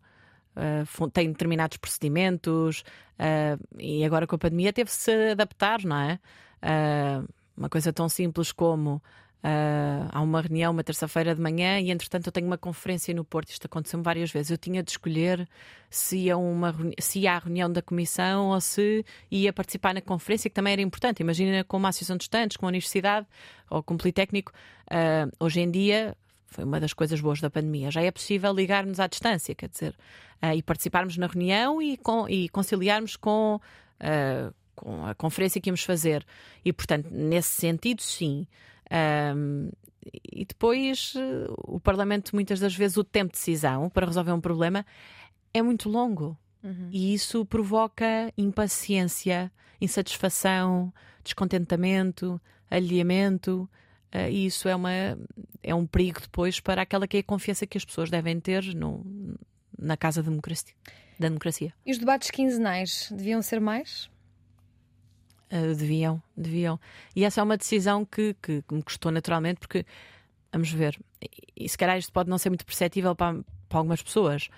uh, tem determinados procedimentos uh, e agora com a pandemia teve-se se adaptar, não é? Uh, uma coisa tão simples como Uh, há uma reunião uma terça-feira de manhã e entretanto eu tenho uma conferência no Porto. Isto aconteceu várias vezes. Eu tinha de escolher se ia, uma, se ia à reunião da comissão ou se ia participar na conferência, que também era importante. Imagina com uma associação de estudantes, com a universidade ou com o Politécnico. Uh, hoje em dia foi uma das coisas boas da pandemia. Já é possível ligar-nos à distância, quer dizer, uh, e participarmos na reunião e, com, e conciliarmos com, uh, com a conferência que íamos fazer. E, portanto, nesse sentido, sim. Um, e depois, uh, o Parlamento, muitas das vezes, o tempo de decisão para resolver um problema é muito longo. Uhum. E isso provoca impaciência, insatisfação, descontentamento, alheamento. Uh, e isso é, uma, é um perigo depois para aquela que é a confiança que as pessoas devem ter no, na casa da democracia, da democracia. E os debates quinzenais deviam ser mais? Uh, deviam, deviam. E essa é uma decisão que, que, que, me custou naturalmente, porque, vamos ver, e, e se calhar isto pode não ser muito perceptível para, para algumas pessoas,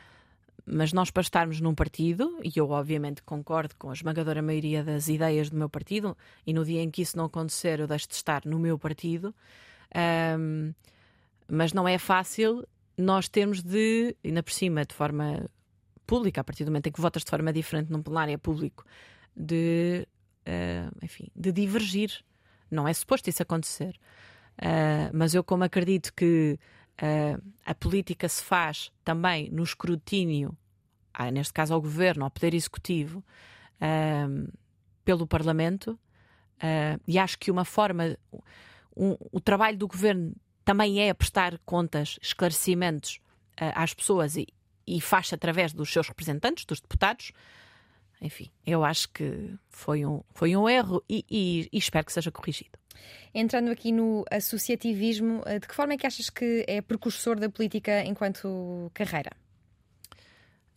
mas nós, para estarmos num partido, e eu obviamente concordo com a esmagadora maioria das ideias do meu partido, e no dia em que isso não acontecer, eu deixo de estar no meu partido, um, mas não é fácil nós termos de, ainda por cima, de forma pública, a partir do momento em que votas de forma diferente num plenário é público, de, uh, enfim, de divergir. Não é suposto isso acontecer. Uh, mas eu, como acredito que uh, a política se faz também no escrutínio, neste caso ao governo, ao poder executivo, uh, pelo Parlamento, uh, e acho que uma forma, um, o trabalho do governo também é prestar contas, esclarecimentos às pessoas e, e faz-se através dos seus representantes, dos deputados. Enfim, eu acho que foi um, foi um erro e, e, e espero que seja corrigido. Entrando aqui no associativismo, eh, de que forma é que achas que é precursor da política enquanto carreira?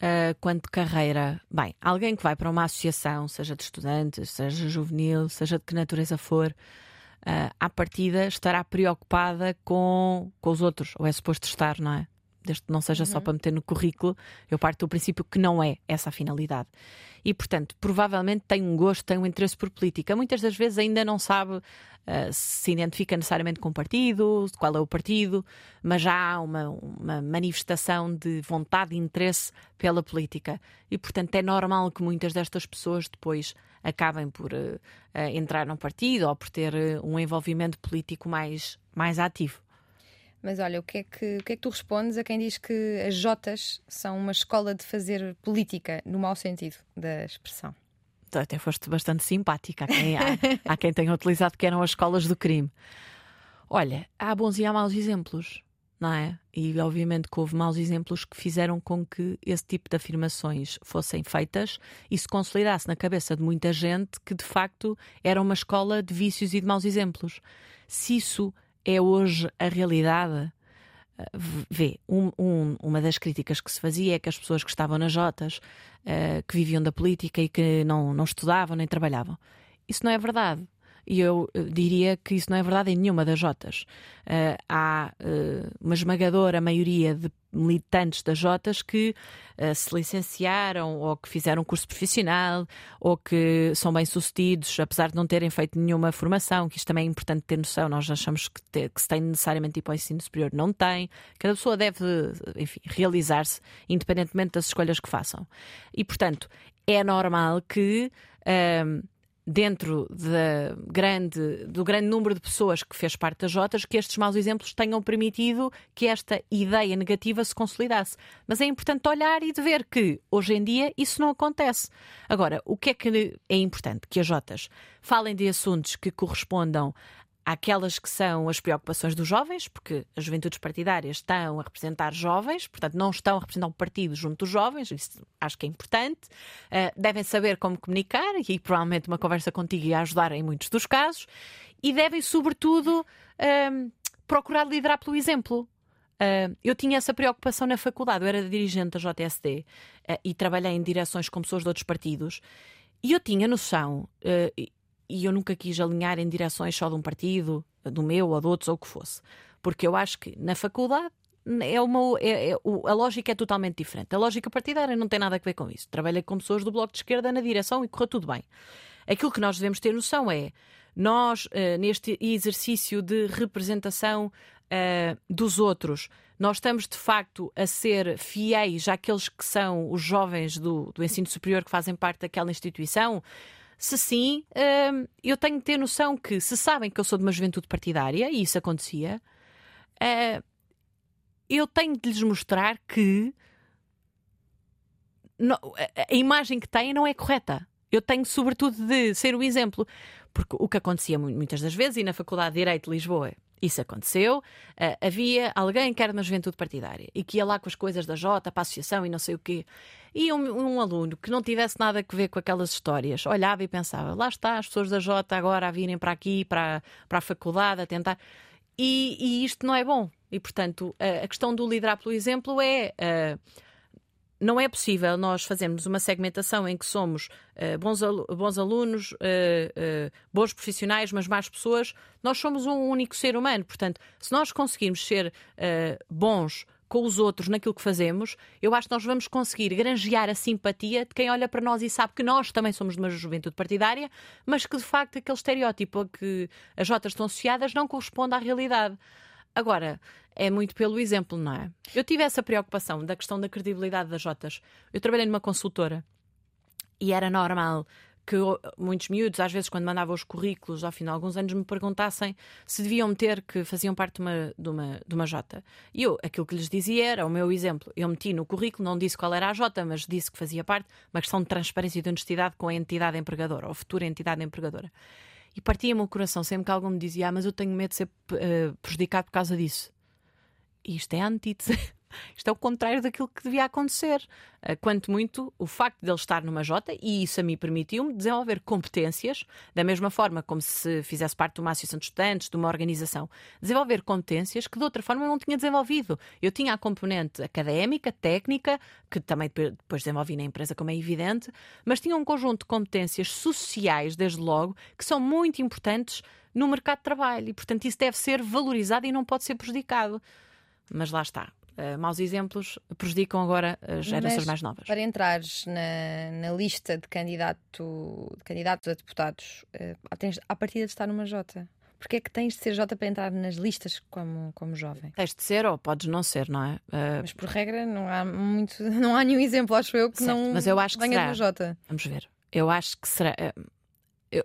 Uh, quanto carreira, bem, alguém que vai para uma associação, seja de estudantes, seja juvenil, seja de que natureza for, uh, à partida estará preocupada com, com os outros, ou é suposto estar, não é? Desde que não seja uhum. só para meter no currículo, eu parto do princípio que não é essa a finalidade. E, portanto, provavelmente tem um gosto, tem um interesse por política. Muitas das vezes ainda não sabe uh, se identifica necessariamente com o partido, qual é o partido, mas já há uma, uma manifestação de vontade e interesse pela política. E, portanto, é normal que muitas destas pessoas depois acabem por uh, uh, entrar num partido ou por ter um envolvimento político mais, mais ativo. Mas olha, o que, é que, o que é que tu respondes a quem diz que as Jotas são uma escola de fazer política, no mau sentido da expressão? Até foste bastante simpática. Há quem, há, há quem tenha utilizado que eram as escolas do crime. Olha, há bons e há maus exemplos, não é? E obviamente que houve maus exemplos que fizeram com que esse tipo de afirmações fossem feitas e se consolidasse na cabeça de muita gente que de facto era uma escola de vícios e de maus exemplos. Se isso é hoje a realidade. Vê, um, um, uma das críticas que se fazia é que as pessoas que estavam nas Jotas, uh, que viviam da política e que não, não estudavam nem trabalhavam. Isso não é verdade. E eu uh, diria que isso não é verdade em nenhuma das Jotas. Uh, há uh, uma esmagadora maioria de militantes das Jotas que se licenciaram ou que fizeram curso profissional ou que são bem-sucedidos, apesar de não terem feito nenhuma formação, que isto também é importante ter noção. Nós achamos que, que se tem necessariamente ir para o ensino superior. Não tem. Cada pessoa deve, enfim, realizar-se independentemente das escolhas que façam. E, portanto, é normal que dentro grande, do grande número de pessoas que fez parte das Jotas, que estes maus exemplos tenham permitido que esta ideia negativa se consolidasse. Mas é importante olhar e de ver que, hoje em dia, isso não acontece. Agora, o que é que é importante? Que as Jotas falem de assuntos que correspondam aquelas que são as preocupações dos jovens, porque as juventudes partidárias estão a representar jovens, portanto, não estão a representar um partido junto dos jovens, isso acho que é importante. Uh, devem saber como comunicar, e provavelmente uma conversa contigo ia ajudar em muitos dos casos, e devem, sobretudo, uh, procurar liderar pelo exemplo. Uh, eu tinha essa preocupação na faculdade, eu era dirigente da JSD e trabalhei em direções com pessoas de outros partidos. E eu tinha noção, e eu nunca quis alinhar em direções só de um partido, do meu ou de outros, ou o que fosse. Porque eu acho que na faculdade é uma, é, é, a lógica é totalmente diferente. A lógica partidária não tem nada a ver com isso. Trabalhei com pessoas do Bloco de Esquerda na direção e correu tudo bem. Aquilo que nós devemos ter noção é, nós, uh, neste exercício de representação uh, dos outros, nós estamos de facto a ser fiéis àqueles que são os jovens do, do ensino superior que fazem parte daquela instituição. Se sim, hum, eu tenho de ter noção que, se sabem que eu sou de uma juventude partidária, e isso acontecia, hum, eu tenho de lhes mostrar que a imagem que têm não é correta. Eu tenho, sobretudo, de ser o exemplo. Porque o que acontecia muitas das vezes, e na Faculdade de Direito de Lisboa isso aconteceu. Uh, havia alguém que era uma juventude partidária e que ia lá com as coisas da Jota para a associação e não sei o quê. E um, um, aluno que não tivesse nada a ver com aquelas histórias olhava e pensava: lá está, as pessoas da Jota agora a virem para aqui, para, para a faculdade, a tentar. E, e isto não é bom. E, portanto, a, a questão do liderar pelo exemplo é. Uh, não é possível nós fazermos uma segmentação em que somos uh, bons, bons, alunos, uh, uh, bons profissionais, mas más pessoas. Nós somos um único ser humano. Portanto, se nós conseguirmos ser bons com os outros naquilo que fazemos, eu acho que nós vamos conseguir granjear a simpatia de quem olha para nós e sabe que nós também somos de uma juventude partidária, mas que de facto aquele estereótipo a que as Jotas estão associadas não corresponde à realidade. Agora, é muito pelo exemplo, não é? Eu tive essa preocupação da questão da credibilidade das Jotas. Eu trabalhei numa consultora e era normal que muitos miúdos, às vezes, quando mandavam os currículos, ao fim de alguns anos, me perguntassem se deviam meter que faziam parte de uma, de uma, de uma Jota. E eu, aquilo que lhes dizia era o meu exemplo. Eu meti no currículo, não disse qual era a Jota, mas disse que fazia parte, uma questão de transparência e de honestidade com a entidade empregadora, ou futura entidade empregadora. E partia-me o coração sempre que alguém me dizia: Ah, mas eu tenho medo de ser uh, prejudicado por causa disso. Isto é antítese. Isto é o contrário daquilo que devia acontecer. Ah, quanto muito, o facto de ele estar numa Jota, e isso a mim permitiu-me desenvolver competências, da mesma forma como se fizesse parte uma associação de estudantes, de uma organização, desenvolver competências que de outra forma eu não tinha desenvolvido. Eu tinha a componente académica, técnica, que também depois desenvolvi na empresa, como é evidente, mas tinha um conjunto de competências sociais, desde logo, que são muito importantes no mercado de trabalho e, portanto, isso deve ser valorizado e não pode ser prejudicado. Mas lá está. Uh, maus exemplos prejudicam agora as gerações Mas, mais novas. Para entrares na, na lista de, candidato, de candidatos a deputados, uh, tens, à partida de estar numa Jota. Porque é que tens de ser Jota para entrar nas listas como, como jovem? Tens de ser ou podes não ser, não é? Uh... Mas por regra não há muito, não há nenhum exemplo, acho eu, que certo, não mas eu acho que será. Jota. Vamos ver. Eu acho que será.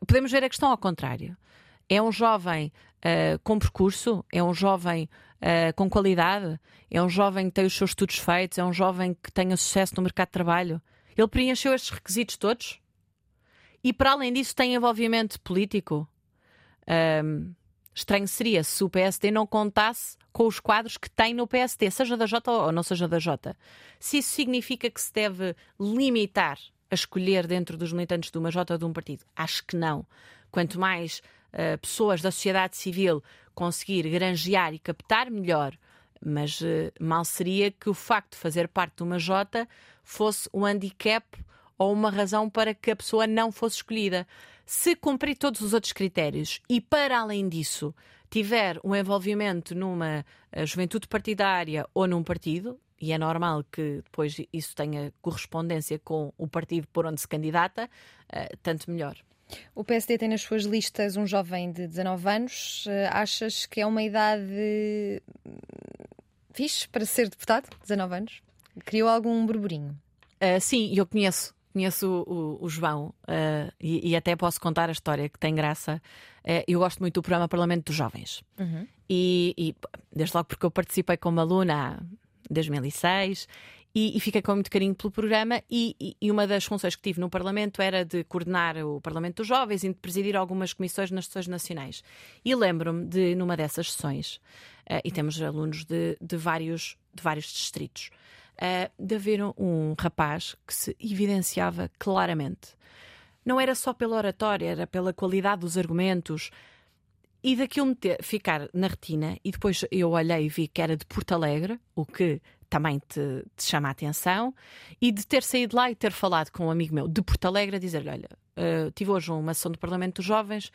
Podemos ver a questão ao contrário. É um jovem com percurso, é um jovem uh, com qualidade, é um jovem que tem os seus estudos feitos, é um jovem que tenha sucesso no mercado de trabalho. Ele preencheu estes requisitos todos? E para além disso, tem envolvimento político? Um, estranho seria se o PSD não contasse com os quadros que tem no PSD, seja da J ou não seja da J. Se isso significa que se deve limitar a escolher dentro dos militantes de uma J ou de um partido, acho que não. Quanto mais uh, pessoas da sociedade civil conseguir granjear e captar melhor, mas uh, mal seria que o facto de fazer parte de uma J fosse um handicap ou uma razão para que a pessoa não fosse escolhida. Se cumprir todos os outros critérios e, para além disso, tiver um envolvimento numa eh, juventude partidária ou num partido, e é normal que depois isso tenha correspondência com o partido por onde se candidata, tanto melhor. O PSD tem nas suas listas um jovem de 19 anos. Uh, achas que é uma idade fixe para ser deputado? 19 anos? Criou algum burburinho? Uh, sim, eu conheço. Conheço o, o, o João uh, e, e, até posso contar a história que tem graça. Uh, eu gosto muito do programa Parlamento dos Jovens. Uhum. E, e, desde logo porque eu participei como aluna em 2006 e, e fiquei com muito carinho pelo programa. E, e, uma das funções que tive no Parlamento era de coordenar o Parlamento dos Jovens e de presidir algumas comissões nas sessões nacionais. E lembro-me de, numa dessas sessões, uh, e temos alunos de, de, vários, de vários distritos uh, de haver um, rapaz que se evidenciava claramente. Não era só pela oratória, era pela qualidade dos argumentos e daquilo ficar na retina. E depois eu olhei e vi que era de Porto Alegre, o que também te, te chama a atenção, e de ter saído lá e ter falado com um amigo meu de Porto Alegre a dizer-lhe: Olha, uh, tive hoje uma sessão do Parlamento dos Jovens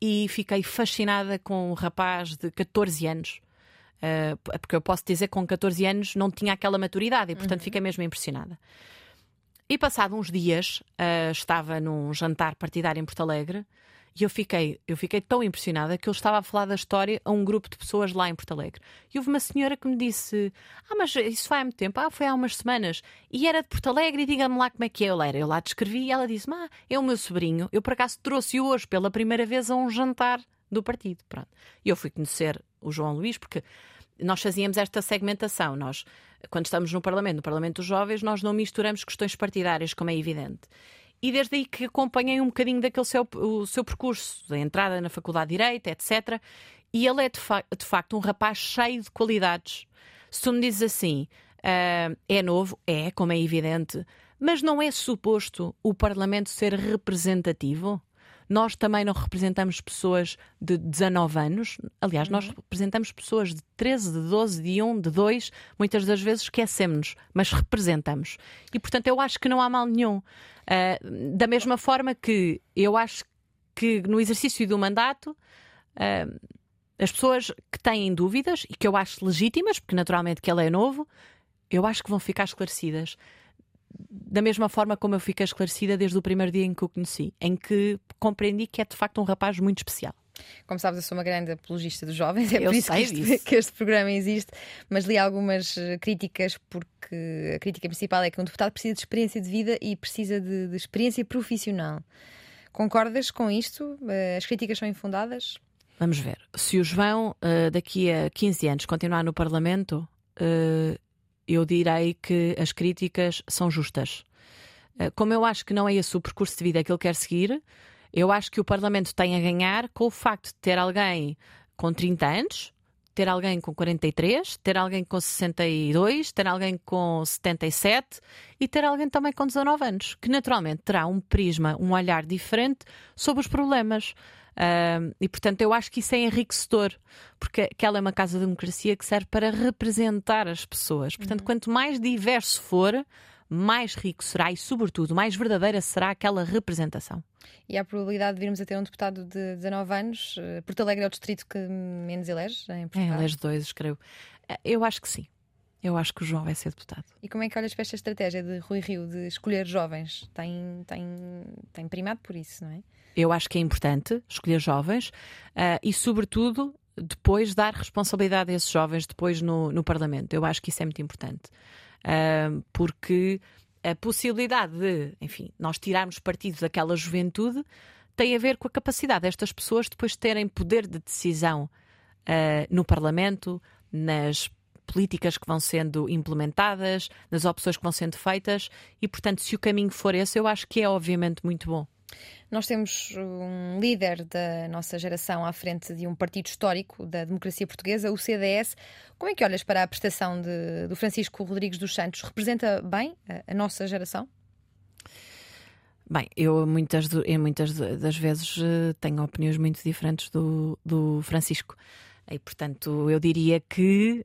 e fiquei fascinada com um rapaz de 14 anos Uh, porque eu posso dizer que com 14 anos não tinha aquela maturidade e, portanto, uhum. fiquei mesmo impressionada. E passado uns dias, uh, estava num jantar partidário em Porto Alegre e eu fiquei, eu fiquei tão impressionada que ele estava a falar da história a um grupo de pessoas lá em Porto Alegre. E houve uma senhora que me disse: Ah, mas isso foi há muito tempo? Ah, foi há umas semanas. E era de Porto Alegre e diga-me lá como é que é. Eu era. Eu lá descrevi e ela disse: Ah, é o meu sobrinho. Eu por acaso trouxe-o hoje pela primeira vez a um jantar do partido. Pronto. E eu fui conhecer o João Luís porque nós fazíamos esta segmentação. Nós, quando estamos no Parlamento, no Parlamento dos Jovens, nós não misturamos questões partidárias, como é evidente. E desde aí que acompanhei um bocadinho daquele seu, o seu percurso, da entrada na Faculdade de Direito, etc. E ele é de, fa de facto um rapaz cheio de qualidades. Se tu me dizes assim, uh, é novo, é, como é evidente, mas não é suposto o Parlamento ser representativo? Nós também não representamos pessoas de 19 anos, aliás, nós uhum. representamos pessoas de 13, de 12, de 1, de 2, muitas das vezes esquecemos-nos, mas representamos. E portanto eu acho que não há mal nenhum. Uh, da mesma forma que eu acho que no exercício do mandato. Uh, as pessoas que têm dúvidas e que eu acho legítimas, porque naturalmente que ele é novo, eu acho que vão ficar esclarecidas da mesma forma como eu fiquei esclarecida desde o primeiro dia em que o conheci, em que compreendi que é de facto um rapaz muito especial. Como sabes, eu sou uma grande apologista dos jovens, é eu por isso que este, que este, programa existe, mas li algumas eh, críticas, porque a crítica principal é que um deputado precisa de experiência de vida e precisa de, de experiência profissional. Concordas com isto? Eh, as críticas são infundadas? Vamos ver. Se o João, eh, daqui a 15 anos, continuar no Parlamento, eu direi que as críticas são justas. Eh, como eu acho que não é esse o percurso de vida que ele quer seguir, eu acho que o Parlamento tem a ganhar com o facto de ter alguém com 30 anos, ter alguém com 43, ter alguém com 62, ter alguém com 77 e ter alguém também com 19 anos, que naturalmente terá um prisma, um olhar diferente sobre os problemas. E portanto eu acho que isso é enriquecedor, porque aquela é uma casa de democracia que serve para representar as pessoas. Portanto, uhum. quanto mais diverso for, mais rico será e, sobretudo, mais verdadeira será aquela representação. E há a probabilidade de virmos a ter um deputado de 19 anos? Eh, Porto Alegre é o distrito que menos elege em Portugal? É, elege dois, creio. Eh, eu acho que sim. Eu acho que o João vai ser deputado. E como é que olhas para esta estratégia de Rui Rio de escolher jovens? Tem, tem, tem primado por isso, não é? Eu acho que é importante escolher jovens uh, e, sobretudo, depois dar responsabilidade a esses jovens depois no, no Parlamento. Eu acho que isso é muito importante. Uh, porque a possibilidade de, enfim, nós tirarmos partido daquela juventude tem a ver com a capacidade destas pessoas depois terem poder de decisão uh, no Parlamento, nas políticas que vão sendo implementadas, nas opções que vão sendo feitas, e portanto, se o caminho for esse, eu acho que é obviamente muito bom. Nós temos um líder da nossa geração à frente de um partido histórico da democracia portuguesa, o CDS. Como é que olhas para a prestação de, do Francisco Rodrigues dos Santos? Representa bem a, a nossa geração? Bem, eu muitas, em muitas das vezes eh, tenho opiniões muito diferentes do, do Francisco. E, portanto, eu diria que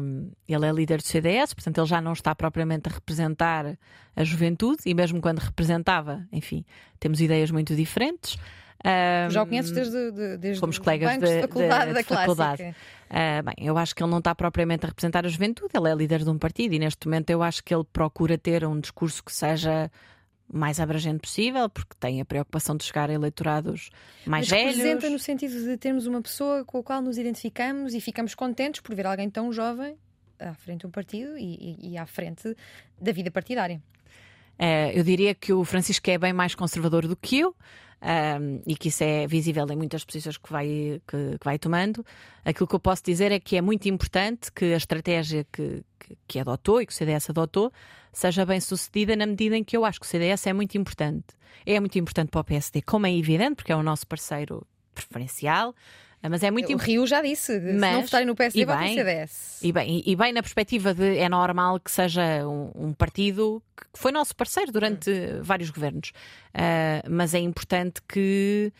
um, ele é líder do CDS, portanto, ele já não está propriamente a representar a juventude, e mesmo quando representava, enfim, temos ideias muito diferentes. Um, já o conheces desde, desde Fomos colegas de, faculdade, de, de faculdade. Uh, bem, eu acho que ele não está propriamente a representar a juventude, ele é líder de um partido e neste momento eu acho que ele procura ter um discurso que seja mais abrangente possível, porque tem a preocupação de chegar a eleitorados mais Mas velhos. representa no sentido de termos uma pessoa com a qual nos identificamos e ficamos contentes por ver alguém tão jovem à frente de um partido e, e, e à frente da vida partidária. É, eu diria que o Francisco é bem mais conservador do que eu um, e que isso é visível em muitas posições que vai, que, que, vai tomando. Aquilo que eu posso dizer é que é muito importante que a estratégia que, que, que adotou e que o CDS adotou seja bem sucedida na medida em que eu acho que o CDS é muito importante. É muito importante para o PSD, como é evidente, porque é o nosso parceiro preferencial. Ah, mas é muito O Rio já disse, mas, se não votarem no PSD, vai no CDS. E bem, e bem na perspectiva de é normal que seja um, um partido que foi nosso parceiro durante hum. vários governos. Uh, mas é importante que,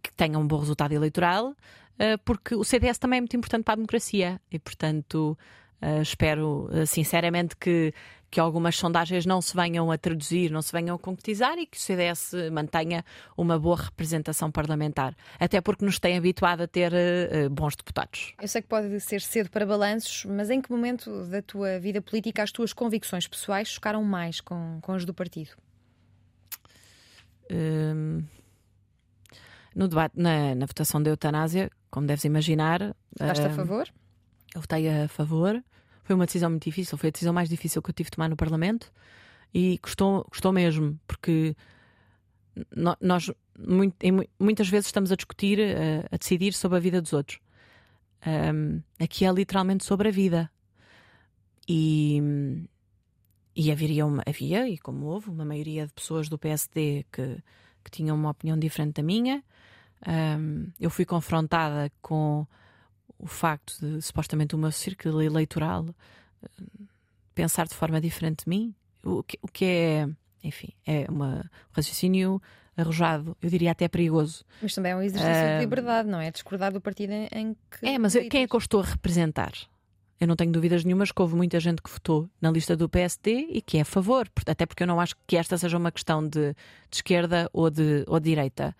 que tenha um bom resultado eleitoral, uh, porque o CDS também é muito importante para a democracia. E, portanto, Uh, espero uh, sinceramente que, que algumas sondagens não se venham a traduzir, não se venham a concretizar e que o CDS mantenha uma boa representação parlamentar. Até porque nos tem habituado a ter uh, bons deputados. Eu sei que pode ser cedo para balanços, mas em que momento da tua vida política as tuas convicções pessoais chocaram mais com, com as do partido? Hum, no debate, na, na, votação da eutanásia, como deves imaginar. Estás uh, a favor? Eu votei a favor. Foi uma decisão muito difícil, foi a decisão mais difícil que eu tive de tomar no Parlamento e custou, custou mesmo, porque nós muitas vezes estamos a discutir, a, a, decidir sobre a vida dos outros. Um, aqui é literalmente sobre a vida. E, e haveria uma, havia, e como houve, uma maioria de pessoas do PSD que, que tinham uma opinião diferente da minha. Um, eu fui confrontada com o facto de supostamente o meu círculo eleitoral eh, pensar de forma diferente de mim, o que, o que é, enfim, é uma, um raciocínio arrojado, eu diria até perigoso. Mas também é um exercício uh, de liberdade, não é? Discordar do partido em que. É, mas quem é que eu estou a representar? Eu não tenho dúvidas nenhumas que houve muita gente que votou na lista do PSD e que é a favor, até porque eu não acho que esta seja uma questão de, de esquerda ou de, ou de direita.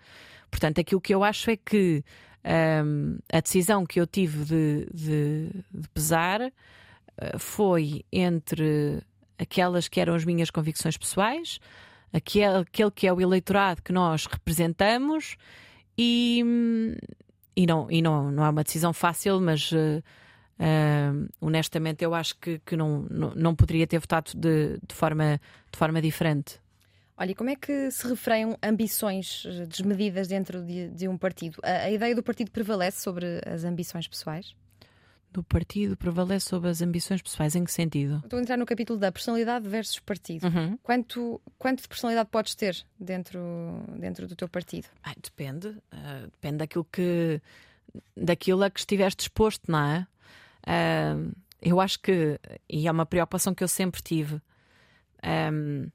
Portanto, aquilo que eu acho é que um, a decisão que eu tive de, de, de pesar uh, foi entre aquelas que eram as minhas convicções pessoais, aquele, aquele que é o eleitorado que nós representamos e, e, não, e não, não é uma decisão fácil, mas uh, uh, honestamente eu acho que, que não, não, não poderia ter votado de, de, forma, de forma diferente. Olha, e como é que se refreiam ambições eh, desmedidas dentro de, de um partido? A, a, ideia do partido prevalece sobre as ambições pessoais? Do partido prevalece sobre as ambições pessoais? Em que sentido? Estou a entrar no capítulo da personalidade versus partido. Uhum. Quanto, quanto de personalidade podes ter dentro, dentro do teu partido? Ah, depende. Uh, depende daquilo que daquilo a que estiveste disposto, não é? Uh, eu acho que, e é uma preocupação que eu sempre tive. Um,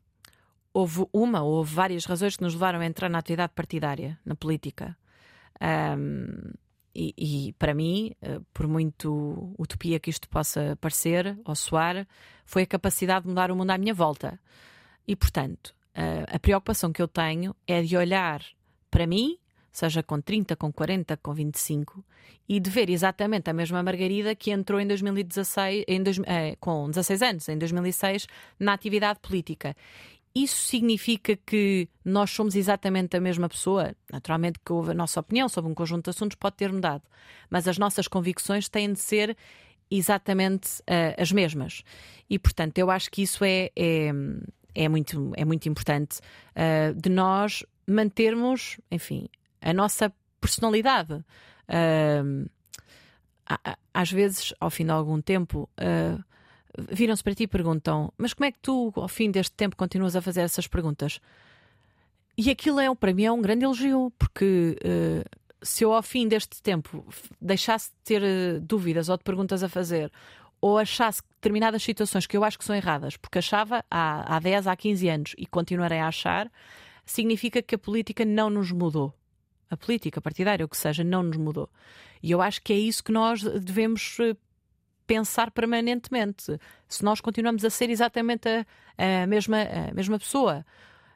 houve uma ou houve várias razões que nos levaram a entrar na atividade partidária, na política. Um, e, e, para mim, eh, por muito utopia que isto possa parecer ou soar, foi a capacidade de mudar o mundo à minha volta. E, portanto, a preocupação que eu tenho é de olhar para mim, seja com 30, com 40, com 25, e de ver exatamente a mesma Margarida que entrou em 2016, em dois, eh, com 16 anos, em 2006, na atividade política. Isso significa que nós somos exatamente a mesma pessoa? Naturalmente que a nossa opinião sobre um conjunto de assuntos pode ter mudado, mas as nossas convicções têm de ser exatamente uh, as mesmas. E, portanto, eu acho que isso é, é, é muito, é muito importante uh, de nós mantermos, enfim, a nossa personalidade. Uh, às vezes, ao fim de algum tempo, uh, viram-se para ti e perguntam: Mas como é que tu, ao fim deste tempo, continuas a fazer essas perguntas? E aquilo é, para mim é um grande elogio, porque uh, se eu, ao fim deste tempo, deixasse de ter uh, dúvidas ou de perguntas a fazer, ou achasse determinadas situações que eu acho que são erradas, porque achava há, há 10, há 15 anos e continuarei a achar, significa que a política não nos mudou. a política partidária, o que seja, não nos mudou. E eu acho que é isso que nós devemos eh, pensar permanentemente. Se nós continuamos a ser exatamente a, a mesma, a mesma pessoa.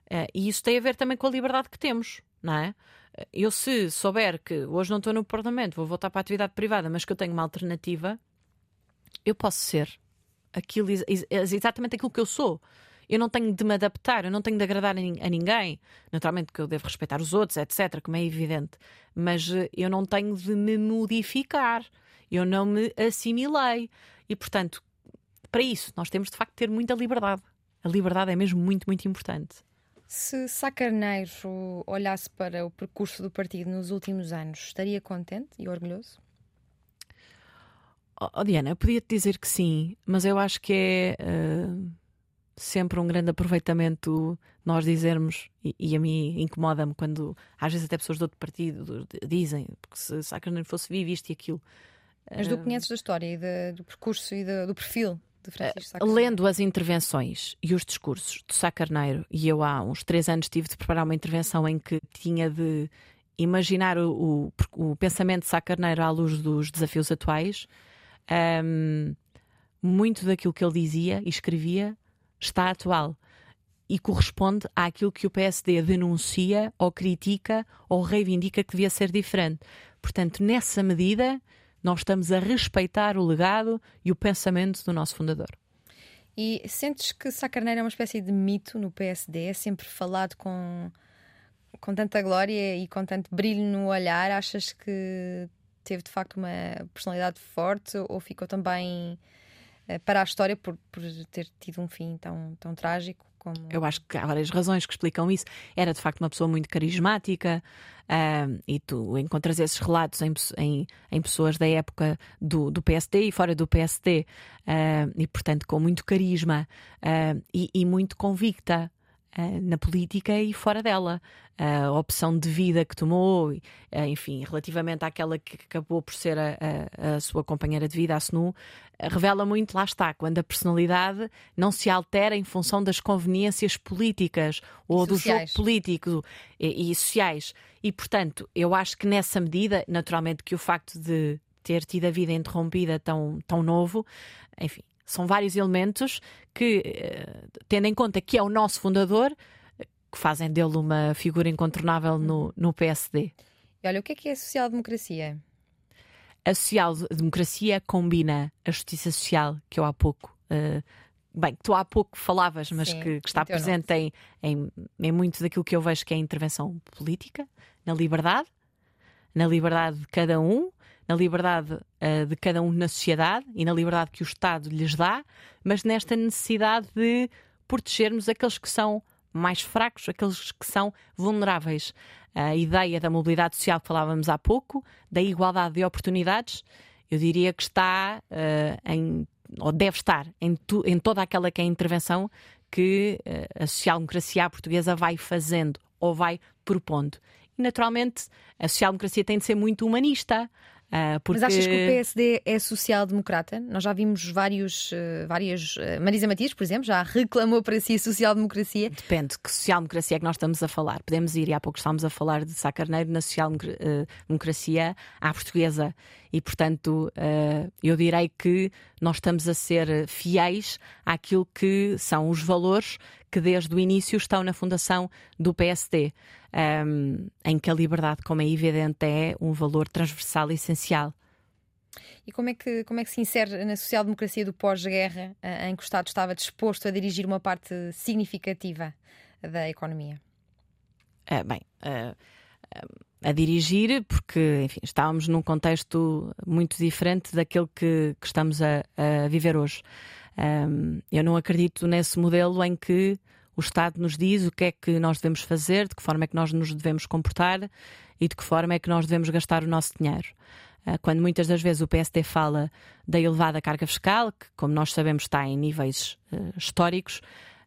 Uh, e isso tem a ver também com a liberdade que temos, não é? Eu, se souber que hoje não estou no Parlamento, vou voltar para a atividade privada, mas que eu tenho uma alternativa, eu posso ser aquilo, exatamente aquilo que eu sou. Eu não tenho de me adaptar, eu não tenho de agradar a ninguém. Naturalmente que eu devo respeitar os outros, etc., como é evidente. Mas eh, eu não tenho de me modificar. Eu não me assimilei. E, portanto, para isso, nós temos de facto ter muita liberdade. A liberdade é mesmo muito, muito importante. Se Sá Carneiro olhasse para o percurso do partido nos últimos anos, estaria contente e orgulhoso? Oh, Diana, eu podia te dizer que sim, mas eu acho que é uh, sempre um grande aproveitamento nós dizermos, e, e a mim incomoda-me quando às vezes até pessoas de outro partido dizem, porque se Sá Carneiro fosse vivo isto e aquilo. Mas tu conheces da história e de, do percurso e de, do perfil de Francisco Sá Lendo as intervenções e os discursos do Sá Carneiro, e eu há uns três anos tive de preparar uma intervenção em que tinha de imaginar o, o, o pensamento de Sá Carneiro à luz dos desafios atuais, um, muito daquilo que ele dizia e escrevia está atual e corresponde àquilo que o PSD denuncia ou critica ou reivindica que devia ser diferente. Portanto, nessa medida, nós estamos a respeitar o legado e o pensamento do nosso fundador. E sentes que Sá Carneiro é uma espécie de mito no PSD? É sempre falado com, com tanta glória e com tanto brilho no olhar? Achas que teve de facto uma personalidade forte ou ficou também uh, para a história por, por ter tido um fim tão, tão trágico? Como... Eu acho que há várias razões que explicam isso. Era de facto uma pessoa muito carismática uh, e tu encontras esses relatos em, em, em, pessoas da época do, do PSD e fora do PSD uh, e, portanto, com muito carisma uh, e, e muito convicta. Uh, na política e fora dela. A opção de vida que tomou, uh, enfim, relativamente àquela que acabou por ser a, a, a sua companheira de vida, a Senu, revela muito, lá está, quando a personalidade não se altera em função das conveniências políticas ou do jogo político e, e sociais. E, portanto, eu acho que nessa medida, naturalmente, que o facto de ter tido a vida interrompida tão, tão novo, enfim, são vários elementos que, eh, tendo em conta que é o nosso fundador, que fazem dele uma figura incontornável no, no PSD. E olha, o que é que é a social-democracia? A social-democracia combina a justiça social, que eu há pouco. Uh, bem, tu há pouco falavas, mas Sim, que, que, está presente em, em, em muito daquilo que eu vejo que é a intervenção política, na liberdade, na liberdade de cada um, na liberdade uh, de cada um na sociedade e na liberdade que o Estado lhes dá, mas nesta necessidade de protegermos aqueles que são mais fracos, aqueles que são vulneráveis. A ideia da mobilidade social que falávamos há pouco, da igualdade de oportunidades, eu diria que está uh, em, ou deve estar em, tu, em, toda aquela que é a intervenção que uh, a social-democracia portuguesa vai fazendo ou vai propondo. E, naturalmente, a social-democracia tem de ser muito humanista. Uh, porque... Mas achas que o PSD é social-democrata? Nós já vimos vários, uh, várias. Uh, Marisa Matias, por exemplo, já reclamou para si social-democracia. Depende que social-democracia é que nós estamos a falar. Podemos ir, e há pouco estávamos a falar de Sá Carneiro na social-democracia à portuguesa. E, portanto, eu direi que nós estamos a ser fiéis àquilo que são os valores que desde o início estão na fundação do PSD, um, em que a liberdade, como é evidente, é um valor transversal e essencial. E como é que, como é que se insere na social-democracia do pós-guerra, em que o Estado estava disposto a dirigir uma parte significativa da economia? Uh, bem, uh, a dirigir, porque enfim, estávamos num contexto muito diferente daquele que, que estamos a, a viver hoje. Um, eu não acredito nesse modelo em que o Estado nos diz o que é que nós devemos fazer, de que forma é que nós nos devemos comportar e de que forma é que nós devemos gastar o nosso dinheiro. Uh, quando muitas das vezes o PSD fala da elevada carga fiscal, que, como nós sabemos, está em níveis uh, históricos,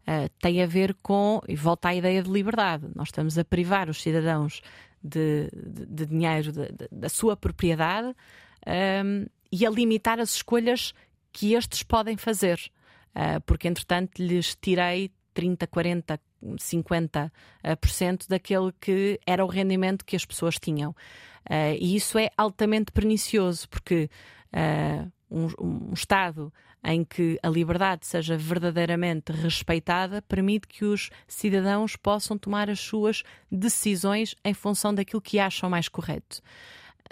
uh, tem a ver com, e volta à ideia de liberdade. Nós estamos a privar os cidadãos de, de, de dinheiro, de, da sua propriedade um, e a limitar as escolhas que estes podem fazer. Uh, porque, entretanto, lhes tirei 30, 40, 50% daquele que era o rendimento que as pessoas tinham. Uh, e isso é altamente pernicioso, porque uh, um, um, Estado em que a liberdade seja verdadeiramente respeitada permite que os cidadãos possam tomar as suas decisões em função daquilo que acham mais correto.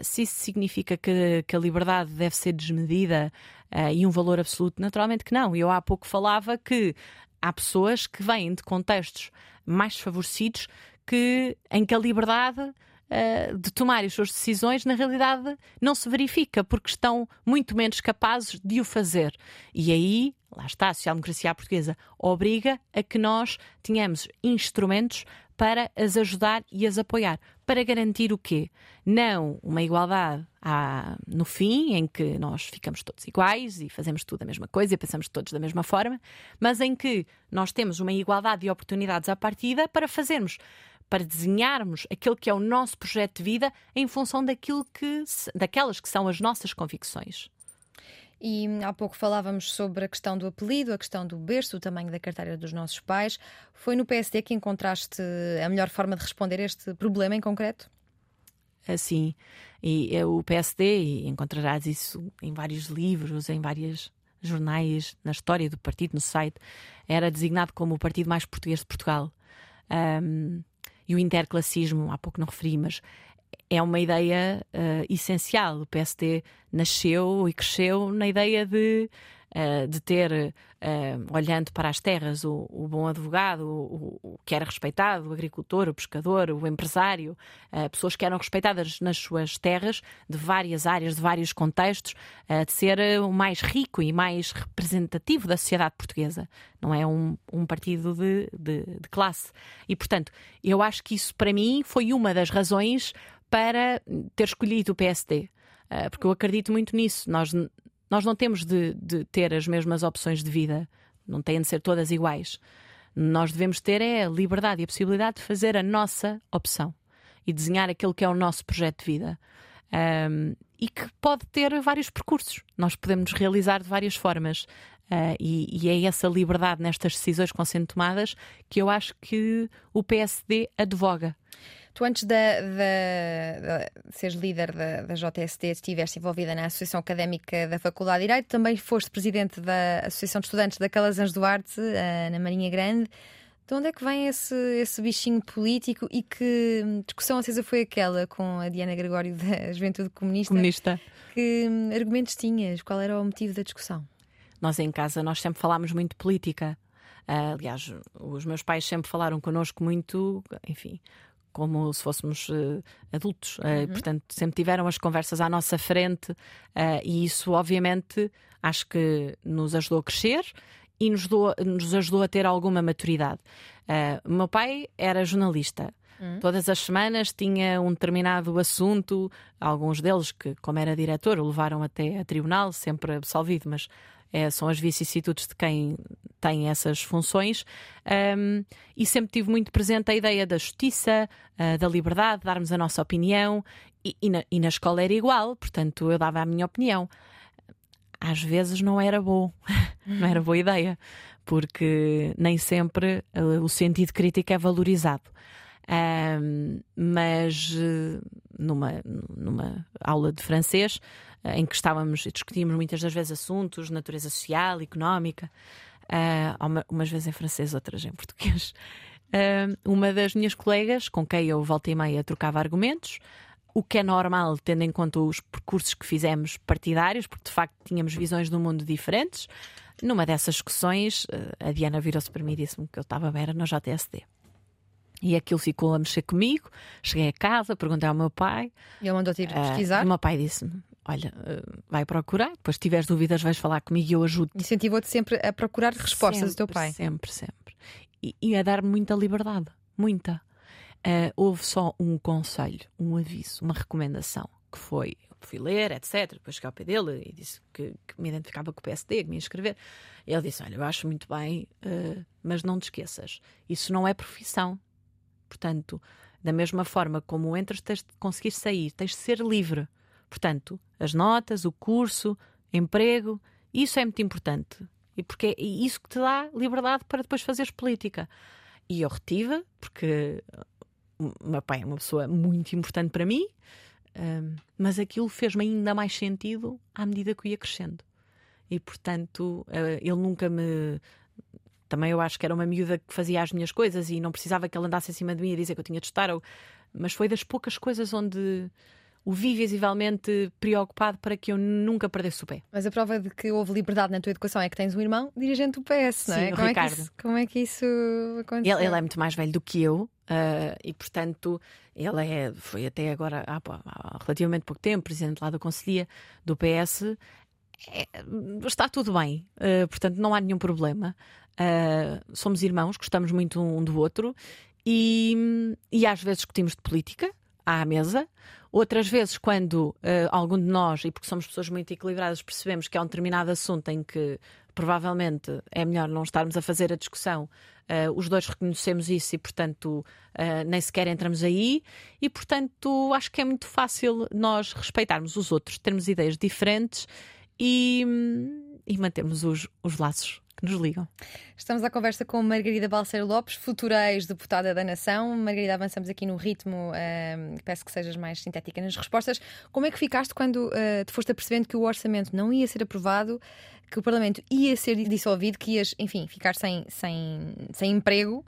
Se isso significa que, que a liberdade deve ser desmedida uh, e um valor absoluto, naturalmente que não. Eu há pouco falava que há pessoas que vêm de contextos mais desfavorecidos que, em que a liberdade uh, de tomar as suas decisões, na realidade, não se verifica, porque estão muito menos capazes de o fazer. E aí, lá está, a social-democracia portuguesa obriga a que nós tenhamos instrumentos para as ajudar e as apoiar. Para garantir o quê? Não uma igualdade à, no fim, em que nós ficamos todos iguais e fazemos tudo a mesma coisa e pensamos todos da mesma forma, mas em que nós temos uma igualdade de oportunidades à partida para fazermos para desenharmos aquele que é o nosso projeto de vida em função daquilo que, daquelas que são as nossas convicções. E há pouco falávamos sobre a questão do apelido, a questão do berço, o tamanho da carteira dos nossos pais. Foi no PSD que encontraste a melhor forma de responder a este problema em concreto? Assim, e é o PSD, e encontrarás isso em vários livros, em vários jornais, na história do partido, no site, era designado como o partido mais português de Portugal. Um, e o interclassismo, há pouco não referi, mas é uma ideia uh, essencial. O PSD nasceu e cresceu na ideia de, uh, de ter, uh, olhando para as terras, o, o bom advogado, o, o, que era respeitado, o agricultor, o pescador, o empresário, pessoas que eram respeitadas nas suas terras, de várias áreas, de vários contextos, de ser o mais rico e mais representativo da sociedade portuguesa. Não é um, um partido de, de, de classe. E, portanto, eu acho que isso, para mim, foi uma das razões para ter escolhido o PSD, ah, porque eu acredito muito nisso. Nós, nós não temos de, de ter as mesmas opções de vida, não têm de ser todas iguais. Nós devemos ter é a liberdade e a possibilidade de fazer a nossa opção e desenhar aquilo que é o nosso projeto de vida. Um, e que pode ter vários percursos. Nós podemos realizar de várias formas. Uh, e, e, é essa liberdade nestas decisões que vão sendo tomadas que eu acho que o PSD advoga. Tu, antes de, seres líder da, da JST, estiveste envolvida na Associação Académica da Faculdade de Direito, também foste presidente da Associação de Estudantes da Calazans Duarte, uh, na Marinha Grande. De onde é que vem esse, esse bichinho político e que discussão acesa foi aquela com a Diana Gregório da Juventude Comunista? Comunista. Que hum, argumentos tinhas? Qual era o motivo da discussão? Nós em casa nós sempre falámos muito de política. Uh, aliás, os meus pais sempre falaram connosco muito, enfim, como se fôssemos uh, adultos. Uh, uhum. Portanto, sempre tiveram as conversas à nossa frente uh, e isso, obviamente, acho que nos ajudou a crescer e nos, do, nos ajudou a ter alguma maturidade. o meu pai era jornalista. Uhum. Todas as semanas tinha um determinado assunto, alguns deles que, como era diretor, o levaram até a tribunal, sempre absolvido, mas é, são as vicissitudes de quem tem essas funções. Um, e sempre tive muito presente a ideia da justiça, uh, da liberdade, darmos a nossa opinião. E, e, na, e na escola era igual, portanto eu dava a minha opinião. Às vezes não era bom, não era boa ideia, porque nem sempre uh, o sentido crítico é valorizado. Um, mas uh, numa, numa aula de francês, em que estávamos e discutíamos muitas das vezes assuntos de natureza social, económica, uh, umas vezes em francês, outras em português. Uh, uma das minhas colegas, com quem eu volta e meia trocava argumentos, o que é normal, tendo em conta os percursos que fizemos partidários, porque de facto tínhamos visões do mundo diferentes. Numa dessas discussões, a Diana virou-se para mim e disse-me que eu estava bem no JSD. E aquilo ficou a mexer comigo. Cheguei a casa, perguntei ao meu pai. E ele mandou-te ir pesquisar? Uh, o meu pai disse-me: Olha, uh, vai procurar, depois se tiveres dúvidas, vais falar comigo e eu ajudo. Incentivou-te sempre a procurar respostas sempre, do teu pai? Sempre, sempre. E, e a dar-me muita liberdade. Muita. Uh, houve só um conselho, um aviso, uma recomendação, que foi fui ler, etc. Depois cheguei ao pé dele e disse que, que, me identificava com o PSD, que me ia escrever. Ele disse: Olha, eu acho muito bem, uh, mas não te esqueças, isso não é profissão. Portanto, da mesma forma como entras, tens de conseguir sair, tens de ser livre. Portanto, as notas, o curso, emprego, isso é muito importante. E porque é isso que te dá liberdade para depois fazeres política. E eu retive, porque o meu pai é uma pessoa muito importante para mim, um, mas aquilo fez-me ainda mais sentido à medida que eu ia crescendo. E portanto, uh, ele nunca me. Também eu acho que era uma miúda que fazia as minhas coisas e não precisava que ele andasse acima de mim a dizer que eu tinha de estar. Ou... Mas foi das poucas coisas onde o vi visivelmente preocupado para que eu nunca perdesse o pé. Mas a prova de que houve liberdade na tua educação é que tens um irmão dirigente do PS, não é? Sim, como, Ricardo. É que isso, como é que isso aconteceu? Ele, ele é muito mais velho do que eu uh, e, portanto, ele é, foi até agora, há, há relativamente pouco tempo, presidente lá da Conselhia do PS. É, está tudo bem, uh, portanto, não há nenhum problema. Uh, somos irmãos, gostamos muito um do outro e, e às vezes discutimos de política à mesa. Outras vezes, quando uh, algum de nós, e porque somos pessoas muito equilibradas, percebemos que há um determinado assunto em que provavelmente é melhor não estarmos a fazer a discussão, uh, os dois reconhecemos isso e, portanto, uh, nem sequer entramos aí. E, portanto, acho que é muito fácil nós respeitarmos os outros, termos ideias diferentes e, e mantermos os, os laços que nos ligam. Estamos à conversa com Margarida Balseiro Lopes, futura ex-deputada da Nação. Margarida, avançamos aqui no ritmo, uh, peço que sejas mais sintética nas respostas. Como é que ficaste quando uh, te foste apercebendo que o orçamento não ia ser aprovado, que o Parlamento ia ser dissolvido, que ias, enfim, ficar sem, sem, sem emprego?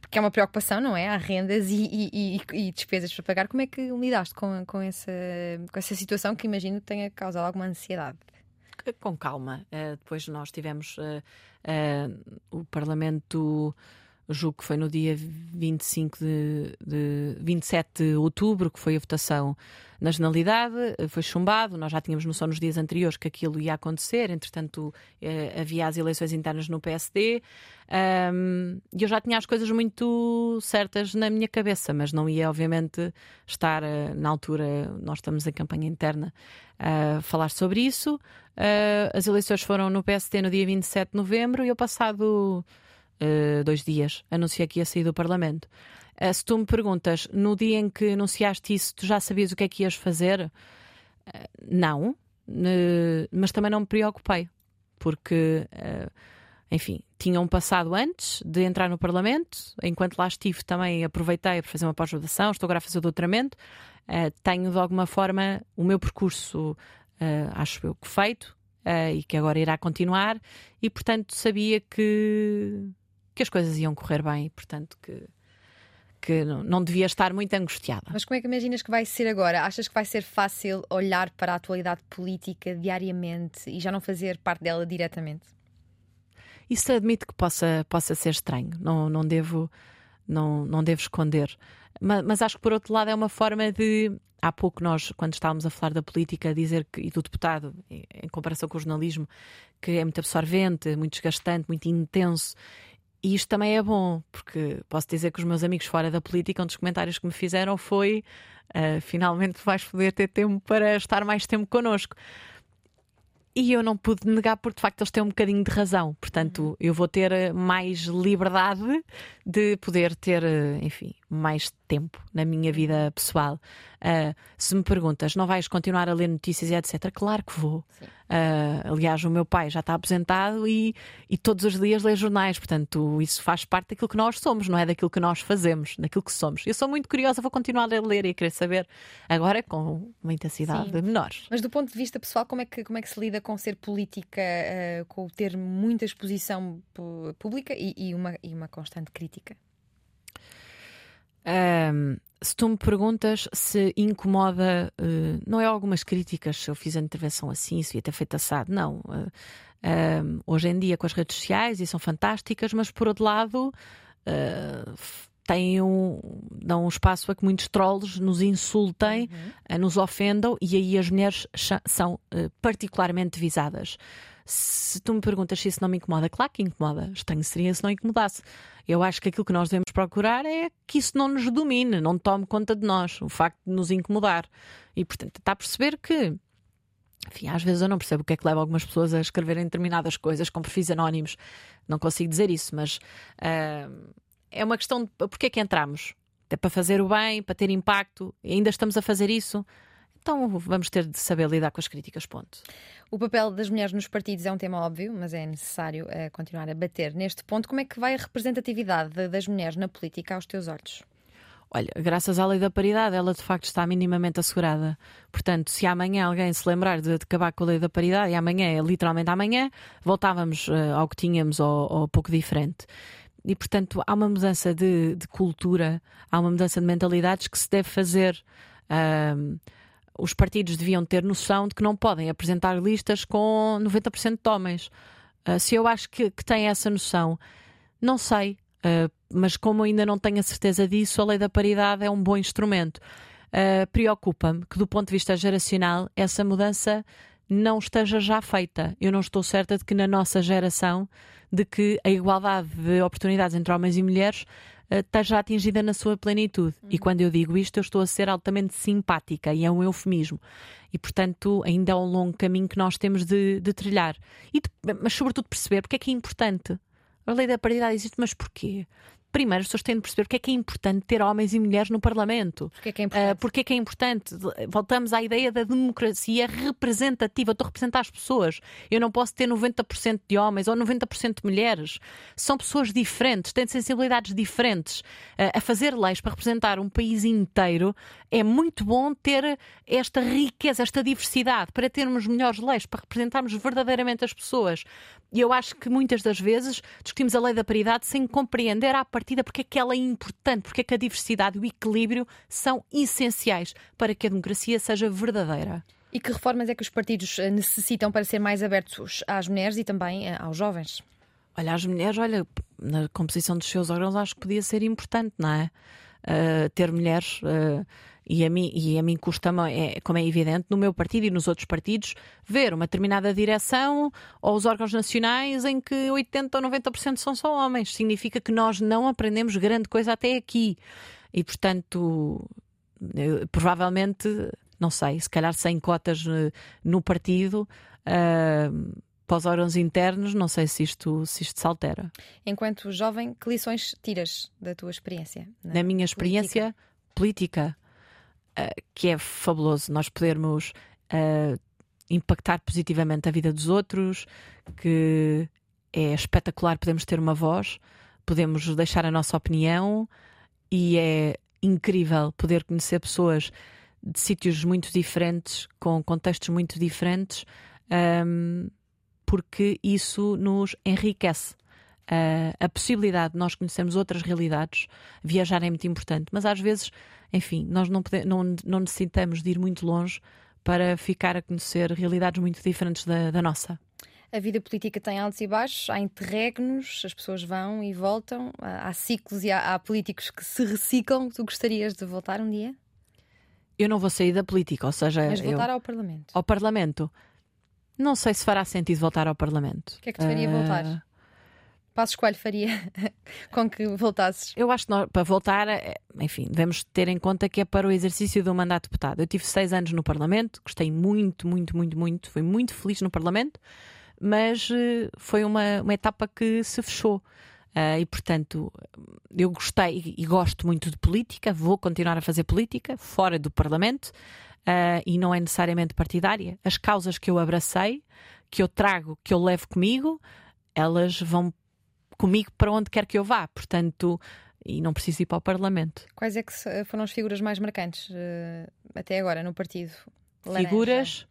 Porque é uma preocupação, não é? Há rendas e, e, e, e despesas para pagar. Como é que lidaste com, com, essa, com essa situação que imagino que tenha causado alguma ansiedade? Com calma. Uh, depois nós tivemos uh, o Parlamento, julgo que foi no dia 25 de, de 27 de outubro, que foi a votação na generalidade, foi chumbado. Nós já tínhamos noção nos dias anteriores que aquilo ia acontecer, entretanto havia as eleições internas no PSD. Um, e eu já tinha as coisas muito certas na minha cabeça, mas não ia, obviamente, estar na altura. Nós estamos em campanha interna a falar sobre isso. Uh, as eleições foram no PST no dia 27 de novembro e eu, passado uh, dois dias, anunciei que ia sair do Parlamento. Uh, se tu me perguntas, no dia em que anunciaste isso, tu já sabias o que é que ias fazer? não, mas também não me preocupei, porque, enfim, tinha um passado antes de entrar no Parlamento. Enquanto lá estive, também aproveitei para fazer uma pós-graduação, estou agora a fazer doutoramento. tenho, de alguma forma, o meu percurso uh, acho eu que feito, uh, e que agora irá continuar, e portanto sabia que, que as coisas iam correr bem, portanto que que não, não, devia estar muito angustiada. Mas como é que imaginas que vai ser agora? Achas que vai ser fácil olhar para a atualidade política diariamente e já não fazer parte dela diretamente? Isso admito que possa, possa ser estranho, não, não, devo, não, não devo esconder. Mas, mas acho que por outro lado é uma forma de há pouco nós, quando estávamos a falar da política, dizer que, e do deputado, em comparação com o jornalismo, que é muito absorvente, muito desgastante, muito intenso. E isto também é bom, porque posso dizer que os meus amigos fora da política, um dos comentários que me fizeram foi: uh, finalmente vais poder ter tempo para estar mais tempo connosco. E eu não pude negar, porque de facto eles têm um bocadinho de razão. Portanto, uhum. eu vou ter eh, mais liberdade de poder ter, eh, enfim, mais tempo na minha vida pessoal. Uh, se me perguntas, não vais continuar a ler notícias e etc., claro que vou. Uh, aliás, o meu pai já está aposentado e, e todos os dias lê jornais, portanto, isso faz parte daquilo que nós somos, não é daquilo que nós fazemos, daquilo que somos. Eu sou muito curiosa, vou continuar a ler e a querer saber, agora com uma intensidade Sim. menor. Mas do ponto de vista pessoal, como é que, como é que se lida com ser política, uh, com ter muita exposição pública e, e, uma, e uma constante crítica? Um, se tu me perguntas se incomoda, uh, não é algumas críticas se eu fiz a intervenção assim, se ia ter feito assado, não. Uh, hoje em dia com as redes sociais e são fantásticas, mas por outro lado uh, têm um, dão um espaço a que muitos trolls nos insultem, uhum. nos ofendam e aí as mulheres são particularmente visadas. Se tu me perguntas se isso não me incomoda, claro que incomoda. Estranho seria se não incomodasse. Eu acho que aquilo que nós devemos procurar é que isso não nos domine, não tome conta de nós, o facto de nos incomodar. E, portanto, está a perceber que enfim, às vezes eu não percebo o que é que leva algumas pessoas a escreverem determinadas coisas com perfis anónimos. Não consigo dizer isso, mas uh, é uma questão de porque é que entramos? É para fazer o bem, para ter impacto, ainda estamos a fazer isso. Então vamos ter de saber lidar com as críticas, ponto. O papel das mulheres nos partidos é um tema óbvio, mas é necessário uh, continuar a bater neste ponto. Como é que vai a representatividade das mulheres na política aos teus olhos? Olha, graças à lei da paridade, ela de facto está minimamente assegurada. Portanto, se amanhã alguém se lembrar de, acabar com a lei da paridade, e amanhã é literalmente amanhã, voltávamos uh, ao que tínhamos ou, ou pouco diferente. E, portanto, há uma mudança de, de, cultura, há uma mudança de mentalidades que se deve fazer. Uh, os partidos deviam ter noção de que não podem apresentar listas com 90% de homens. Uh, se eu acho que, que têm essa noção, não sei. Uh, mas como ainda não tenho a certeza disso, a lei da paridade é um bom instrumento. Uh, Preocupa-me que, do ponto de vista geracional, essa mudança não esteja já feita. Eu não estou certa de que na nossa geração, de que a igualdade de oportunidades entre homens e mulheres uh, esteja atingida na sua plenitude. Uhum. E quando eu digo isto, eu estou a ser altamente simpática e é um eufemismo. E, portanto, ainda é um longo caminho que nós temos de, de trilhar. E de, mas, sobretudo, perceber porque é que é importante. A lei da paridade existe, mas porquê? Primeiro as pessoas têm de perceber porque é que é importante ter homens e mulheres no Parlamento. Porque é que é importante? Uh, porque é que é importante. Voltamos à ideia da democracia representativa. Eu estou a representar as pessoas. Eu não posso ter 90% de homens ou 90% de mulheres. São pessoas diferentes, têm sensibilidades diferentes. Uh, a fazer leis para representar um país inteiro é muito bom ter esta riqueza, esta diversidade, para termos melhores leis, para representarmos verdadeiramente as pessoas. E eu acho que muitas das vezes discutimos a lei da paridade sem compreender à partida porque é que ela é importante, porque é que a diversidade e o equilíbrio são essenciais para que a democracia seja verdadeira. E que reformas é que os partidos eh, necessitam para ser mais abertos às mulheres e também eh, aos jovens? Olha, as mulheres, olha, na composição dos seus órgãos acho que podia ser importante, não é? Uh, ter mulheres. Uh, e a mim, e a mim custa-me, é, como é evidente, no meu partido e nos outros partidos, ver uma determinada direção ou os órgãos nacionais em que 80% ou 90% são só homens. Significa que nós não aprendemos grande coisa até aqui. E, portanto, eu, provavelmente, não sei, se calhar sem cotas eh, no partido. Uh, para os órgãos internos, não sei se isto, se isto se altera. Enquanto jovem, que lições tiras da tua experiência? Na, na minha experiência política, política uh, que é fabuloso nós podermos uh, impactar positivamente a vida dos outros, que é espetacular podermos ter uma voz, podemos deixar a nossa opinião e é incrível poder conhecer pessoas de sítios muito diferentes, com contextos muito diferentes. Um, porque isso nos enriquece. Uh, a possibilidade de nós conhecermos outras realidades, viajar é muito importante, mas às vezes, enfim, nós não, pode, não, não necessitamos de ir muito longe para ficar a conhecer realidades muito diferentes da, da nossa. A vida política tem altos e baixos, há interregnos, as pessoas vão e voltam, há ciclos e há, há, políticos que se reciclam. Tu gostarias de voltar um dia? Eu não vou sair da política, ou seja. Mas voltar eu... ao Parlamento. Ao Parlamento. Não sei se fará sentido voltar ao Parlamento. O que é que te faria uh... voltar? Passos Coelho faria com que voltasses? Eu acho que nós, para voltar, eh, enfim, devemos ter em conta que é para o exercício do mandato de deputado. Eu tive seis anos no Parlamento, gostei muito, muito, muito, muito, fui muito feliz no Parlamento, mas uh, foi uma, uma etapa que se fechou. Uh, e portanto, eu gostei e gosto muito de política, vou continuar a fazer política fora do Parlamento uh, e não é necessariamente partidária. As causas que eu abracei, que eu trago, que eu levo comigo, elas vão comigo para onde quer que eu vá. Portanto, e não preciso ir para o Parlamento. Quais é que foram as figuras mais marcantes uh, até agora no partido? Laranja. Figuras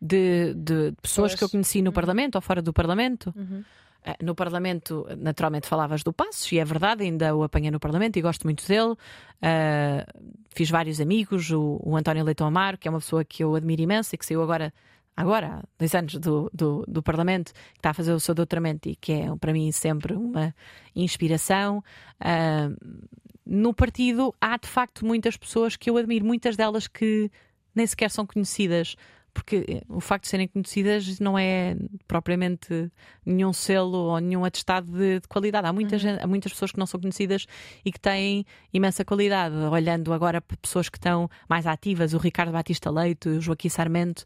de, de pessoas que eu conheci no uhum. Parlamento ou fora do Parlamento. Uhum. Eh, no Parlamento, naturalmente, falavas do Passos, e é verdade, ainda o apanhei no Parlamento e gosto muito dele. Uh, fiz vários amigos, o, o, António Leitão Amaro, que é uma pessoa que eu admiro imenso e que saiu agora, agora dois anos do, do, do Parlamento, que está a fazer o seu doutoramento e que é para mim sempre uma inspiração. Uh, no partido há de facto muitas pessoas que eu admiro, muitas delas que nem sequer são conhecidas porque eh, o facto de serem conhecidas não é propriamente nenhum selo ou nenhum atestado de, de qualidade. Há, muita uhum. gente, há muitas pessoas que não são conhecidas e que têm imensa qualidade. Olhando agora para pessoas que estão mais ativas, o Ricardo Batista Leite, o Joaquim Sarmento,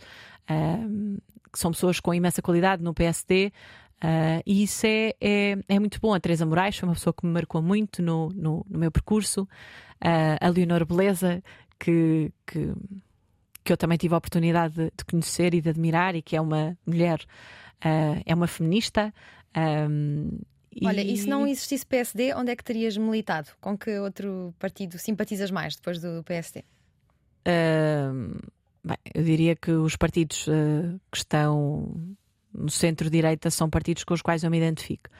uh, que são pessoas com imensa qualidade no PSD. Uh, e isso é, é, é, muito bom. A Teresa Moraes foi uma pessoa que me marcou muito no, no, no meu percurso. Uh, a Leonor Beleza, que, que que eu também tive a oportunidade de, de conhecer e de admirar, e que é uma mulher, uh, é uma feminista. Um, Olha, e... e se não existisse PSD, onde é que terias militado? Com que outro partido simpatizas mais depois do PSD? Uh, bem, eu diria que os partidos uh, que estão no centro-direita são partidos com os quais eu me identifico.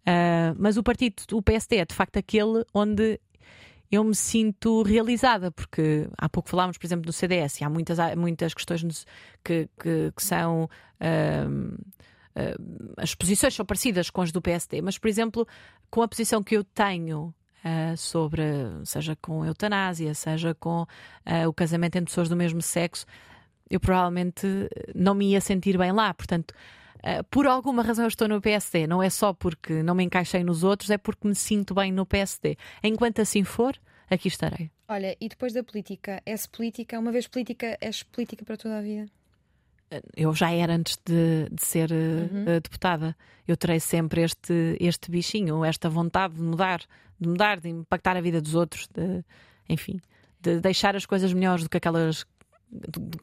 Uh, mas o partido, o PSD, é de facto aquele onde eu me sinto realizada, porque há pouco falámos, por exemplo, do CDS, e há muitas, muitas questões que, que, que são. Uh, uh, as posições são parecidas com as do PSD, mas, por exemplo, com a posição que eu tenho uh, sobre, seja com eutanásia, seja com uh, o casamento entre pessoas do mesmo sexo, eu provavelmente não me ia sentir bem lá. Portanto, por alguma razão eu estou no PSD. Não é só porque não me encaixei nos outros, é porque me sinto bem no PSD. Enquanto assim for, aqui estarei. Olha, e depois da política, és política, uma vez política, és política para toda a vida? eu já era antes de, de ser eh, uhum. uh, deputada. Eu terei sempre este, este bichinho, esta vontade de mudar, de mudar, de impactar a vida dos outros, de, enfim, de deixar as coisas melhores do que aquelas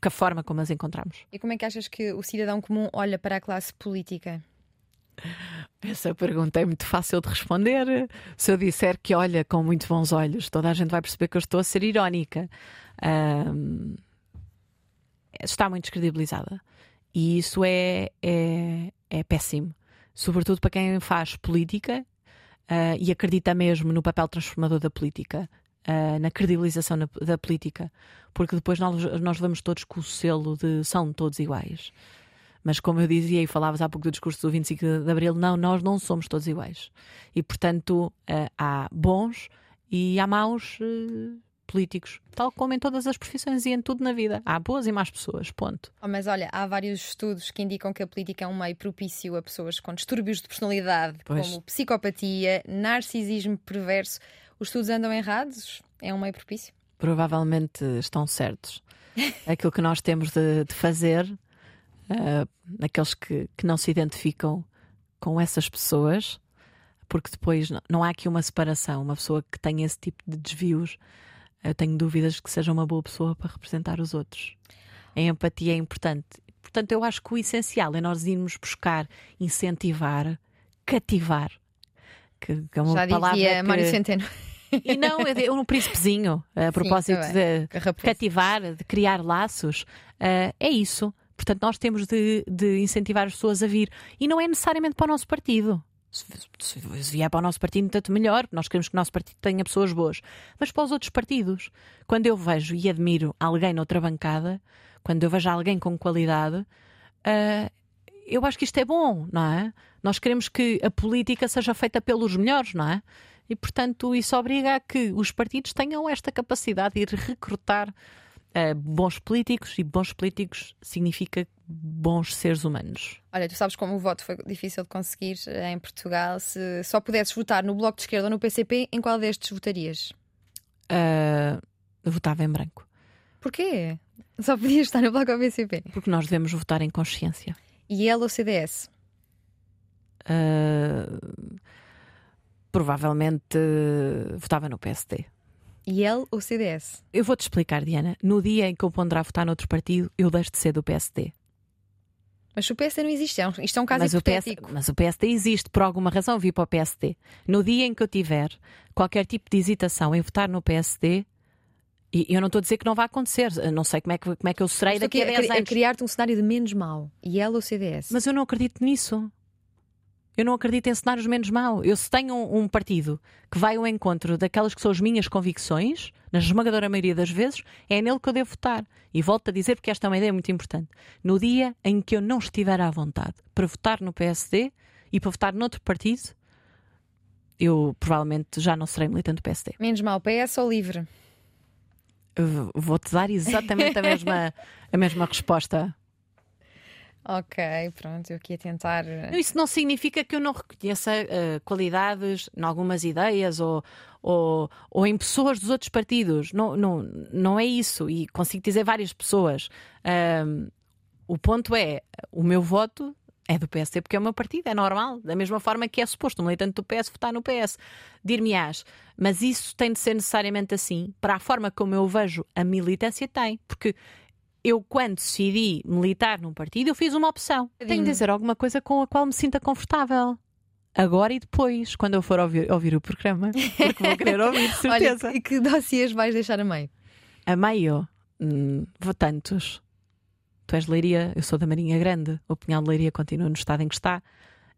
que a forma como as encontramos. E como é que achas que o cidadão comum olha para a classe política? Essa pergunta é muito fácil de responder. Se eu disser que olha com muito bons olhos, toda a gente vai perceber que eu estou a ser irónica. Um está muito descredibilizada. E isso é, é, é péssimo. Sobretudo para quem faz política uh, e acredita mesmo no papel transformador da política, uh, na credibilização na, da política, porque depois nós, nós vamos todos com o selo de são todos iguais. Mas como eu dizia e falavas há pouco do discurso do 25 de Abril, não, nós não somos todos iguais. E portanto uh, há bons e há maus políticos, tal como em todas as profissões e em tudo na vida. Há boas e más pessoas, ponto. Oh, mas olha, há vários estudos que indicam que a política é um meio propício a pessoas com distúrbios de personalidade, pois. como psicopatia, narcisismo perverso. Os estudos andam errados? É um meio propício? Provavelmente estão certos. Aquilo que nós temos de, de fazer, uh, aqueles que, que não se identificam com essas pessoas, porque depois não, não há aqui uma separação. Uma pessoa que tem esse tipo de desvios eu tenho dúvidas que seja uma boa pessoa para representar os outros. A empatia é importante. Portanto, eu acho que o essencial é nós irmos buscar, incentivar, cativar. Que, que é uma Já palavra dizia que... Mário Centeno. E não, é um príncipezinho, a propósito Sim, de cativar, de criar laços. Uh, é isso. Portanto, nós temos de, de incentivar as pessoas a vir. E não é necessariamente para o nosso partido se, vier para o nosso partido, tanto melhor, nós queremos que o nosso partido tenha pessoas boas. Mas para os outros partidos, quando eu vejo e admiro alguém noutra bancada, quando eu vejo alguém com qualidade, uh, eu acho que isto é bom, não é? Nós queremos que a política seja feita pelos melhores, não é? E, portanto, isso obriga a que os partidos tenham esta capacidade de ir recrutar uh, bons políticos e bons políticos significa bons seres humanos. Olha, tu sabes como o voto foi difícil de conseguir eh, em Portugal. Se só pudesses votar no Bloco de Esquerda ou no PCP, em qual destes votarias? Uh, votava em branco. Porquê? Só podias estar no Bloco ou PCP? Porque nós devemos votar em consciência. E ele ou CDS? Uh, provavelmente uh, votava no PSD. E ele ou CDS? Eu vou-te explicar, Diana. No dia em que eu ponderar votar noutro partido, eu deixo de ser do PSD. Mas o PSD não existe, é isto é um caso mas hipotético. O PS, mas o PSD existe, por alguma razão vi para o PSD. No dia em que eu tiver qualquer tipo de hesitação em votar no PSD, e eu não estou a dizer que não vai acontecer, não sei como é que, como é que eu serei daqui a 10 anos. A criar-te um cenário de menos mal, e ela o CDS. Mas eu não acredito nisso. Eu não acredito em cenários menos mau. Eu, se tenho um, um, partido que vai ao encontro daquelas que são as minhas convicções, na esmagadora maioria das vezes, é nele que eu devo votar. E volto a dizer, porque esta é uma ideia muito importante. No dia em que eu não estiver à vontade para votar no PSD e para votar noutro partido, eu provavelmente já não serei militante do PSD. Menos mal, PS ou livre? Vou-te dar exatamente a mesma, a mesma resposta. Ok, pronto, eu aqui a tentar. Eh, isso não significa que eu não reconheça uh, qualidades em algumas ideias ou, ou, ou, em pessoas dos outros partidos. Não, não, não é isso. E consigo dizer várias pessoas. O ponto é: o meu voto é do PSD porque é o meu partido, é normal. Da mesma forma que é suposto um militante do PS votar no PS. Dir-me-ás, mas isso tem de ser necessariamente assim para a forma como eu vejo a militância tem. Porque eu, quando decidi militar num partido, eu fiz uma opção. Tenho de dizer alguma coisa com a qual me sinta confortável. Agora e depois, quando eu for ouvir, ouvir o programa, porque vou querer ouvir, de certeza. Olha, e que dossiês vais deixar a meio? A meio? Hum, vou tantos. Tu és de Leiria, eu sou da Marinha Grande. O Pinhal de Leiria continua no estado em que está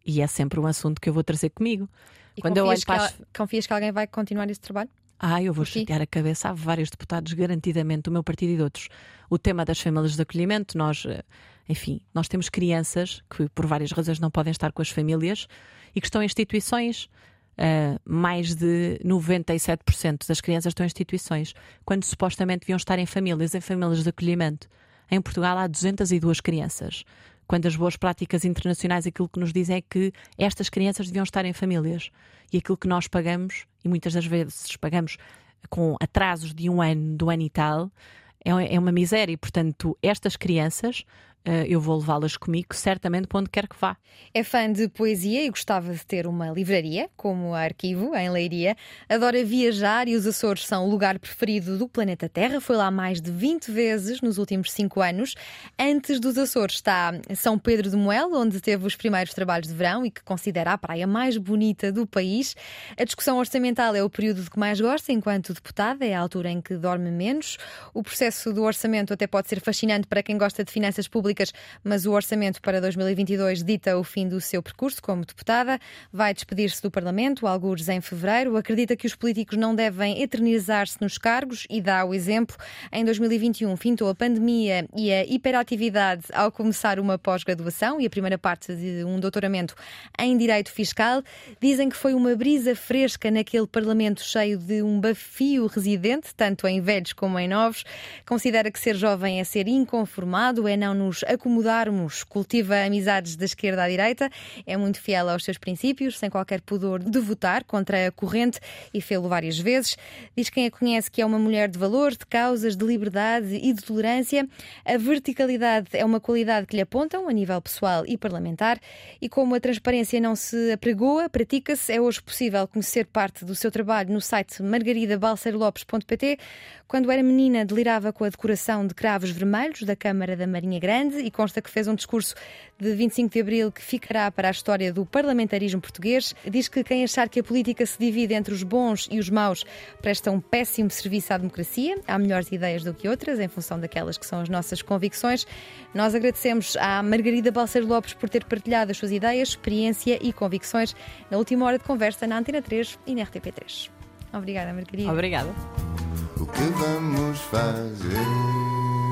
e é sempre um assunto que eu vou trazer comigo. E Quando eu olho para as... confias que alguém vai continuar esse trabalho? Ah, eu vou chatear a cabeça a vários deputados, garantidamente, do meu partido e de outros. O tema das famílias de acolhimento, nós, eh, enfim, nós temos crianças que por várias razões não podem estar com as famílias e que estão em instituições. Uh, mais de 97% das crianças estão em instituições, quando supostamente deviam estar em famílias, em famílias de acolhimento. Em Portugal há 202 crianças quando as boas práticas internacionais aquilo que nos dizem é que estas crianças deviam estar em famílias. E aquilo que nós pagamos, e muitas das vezes pagamos com atrasos de um ano, do ano e tal, é, é uma miséria. E, portanto, estas crianças eu vou levá-las comigo, certamente, para onde quer que vá. É fã de poesia e gostava de ter uma livraria, como Arquivo, em Leiria. Adora viajar e os Açores são o lugar preferido do planeta Terra. Foi lá mais de 20 vezes nos últimos 5 anos. Antes dos Açores está São Pedro de Moel, onde teve os primeiros trabalhos de verão e que considera a praia mais bonita do país. A discussão orçamental é o período de que mais gosta, enquanto deputada, é a altura em que dorme menos. O processo do orçamento até pode ser fascinante para quem gosta de finanças públicas públicas, mas o orçamento para 2022 dita o fim do seu percurso como deputada. Vai despedir-se do Parlamento, alguns em fevereiro. Acredita que os políticos não devem eternizar-se nos cargos e dá o exemplo. Em 2021 fintou a pandemia e a hiperatividade ao começar uma pós-graduação e a primeira parte de um doutoramento em Direito Fiscal. Dizem que foi uma brisa fresca naquele Parlamento cheio de um bafio residente, tanto em velhos como em novos. Considera que ser jovem é ser inconformado, é não nos acomodarmos. Cultiva amizades da esquerda à direita, é muito fiel aos seus princípios, sem qualquer pudor de votar contra a corrente e fê-lo várias vezes. Diz quem a conhece que é uma mulher de valor, de causas, de liberdade e de tolerância. A verticalidade é uma qualidade que lhe apontam a nível pessoal e parlamentar. E como a transparência não se apregoa, pratica-se, é hoje possível conhecer parte do seu trabalho no site margaridabalseirolopes.pt. Quando era menina, delirava com a decoração de cravos vermelhos da Câmara da Marinha Grande e consta que fez um discurso de 25 de abril que ficará para a história do parlamentarismo português. Diz que quem achar que a política se divide entre os bons e os maus presta um péssimo serviço à democracia. Há melhores ideias do que outras, em função daquelas que são as nossas convicções. Nós agradecemos à Margarida Balseiro Lopes por ter partilhado as suas ideias, experiência e convicções na última hora de conversa na Antena 3 e na RTP3. Obrigada, Margarida. Obrigada. O que vamos fazer?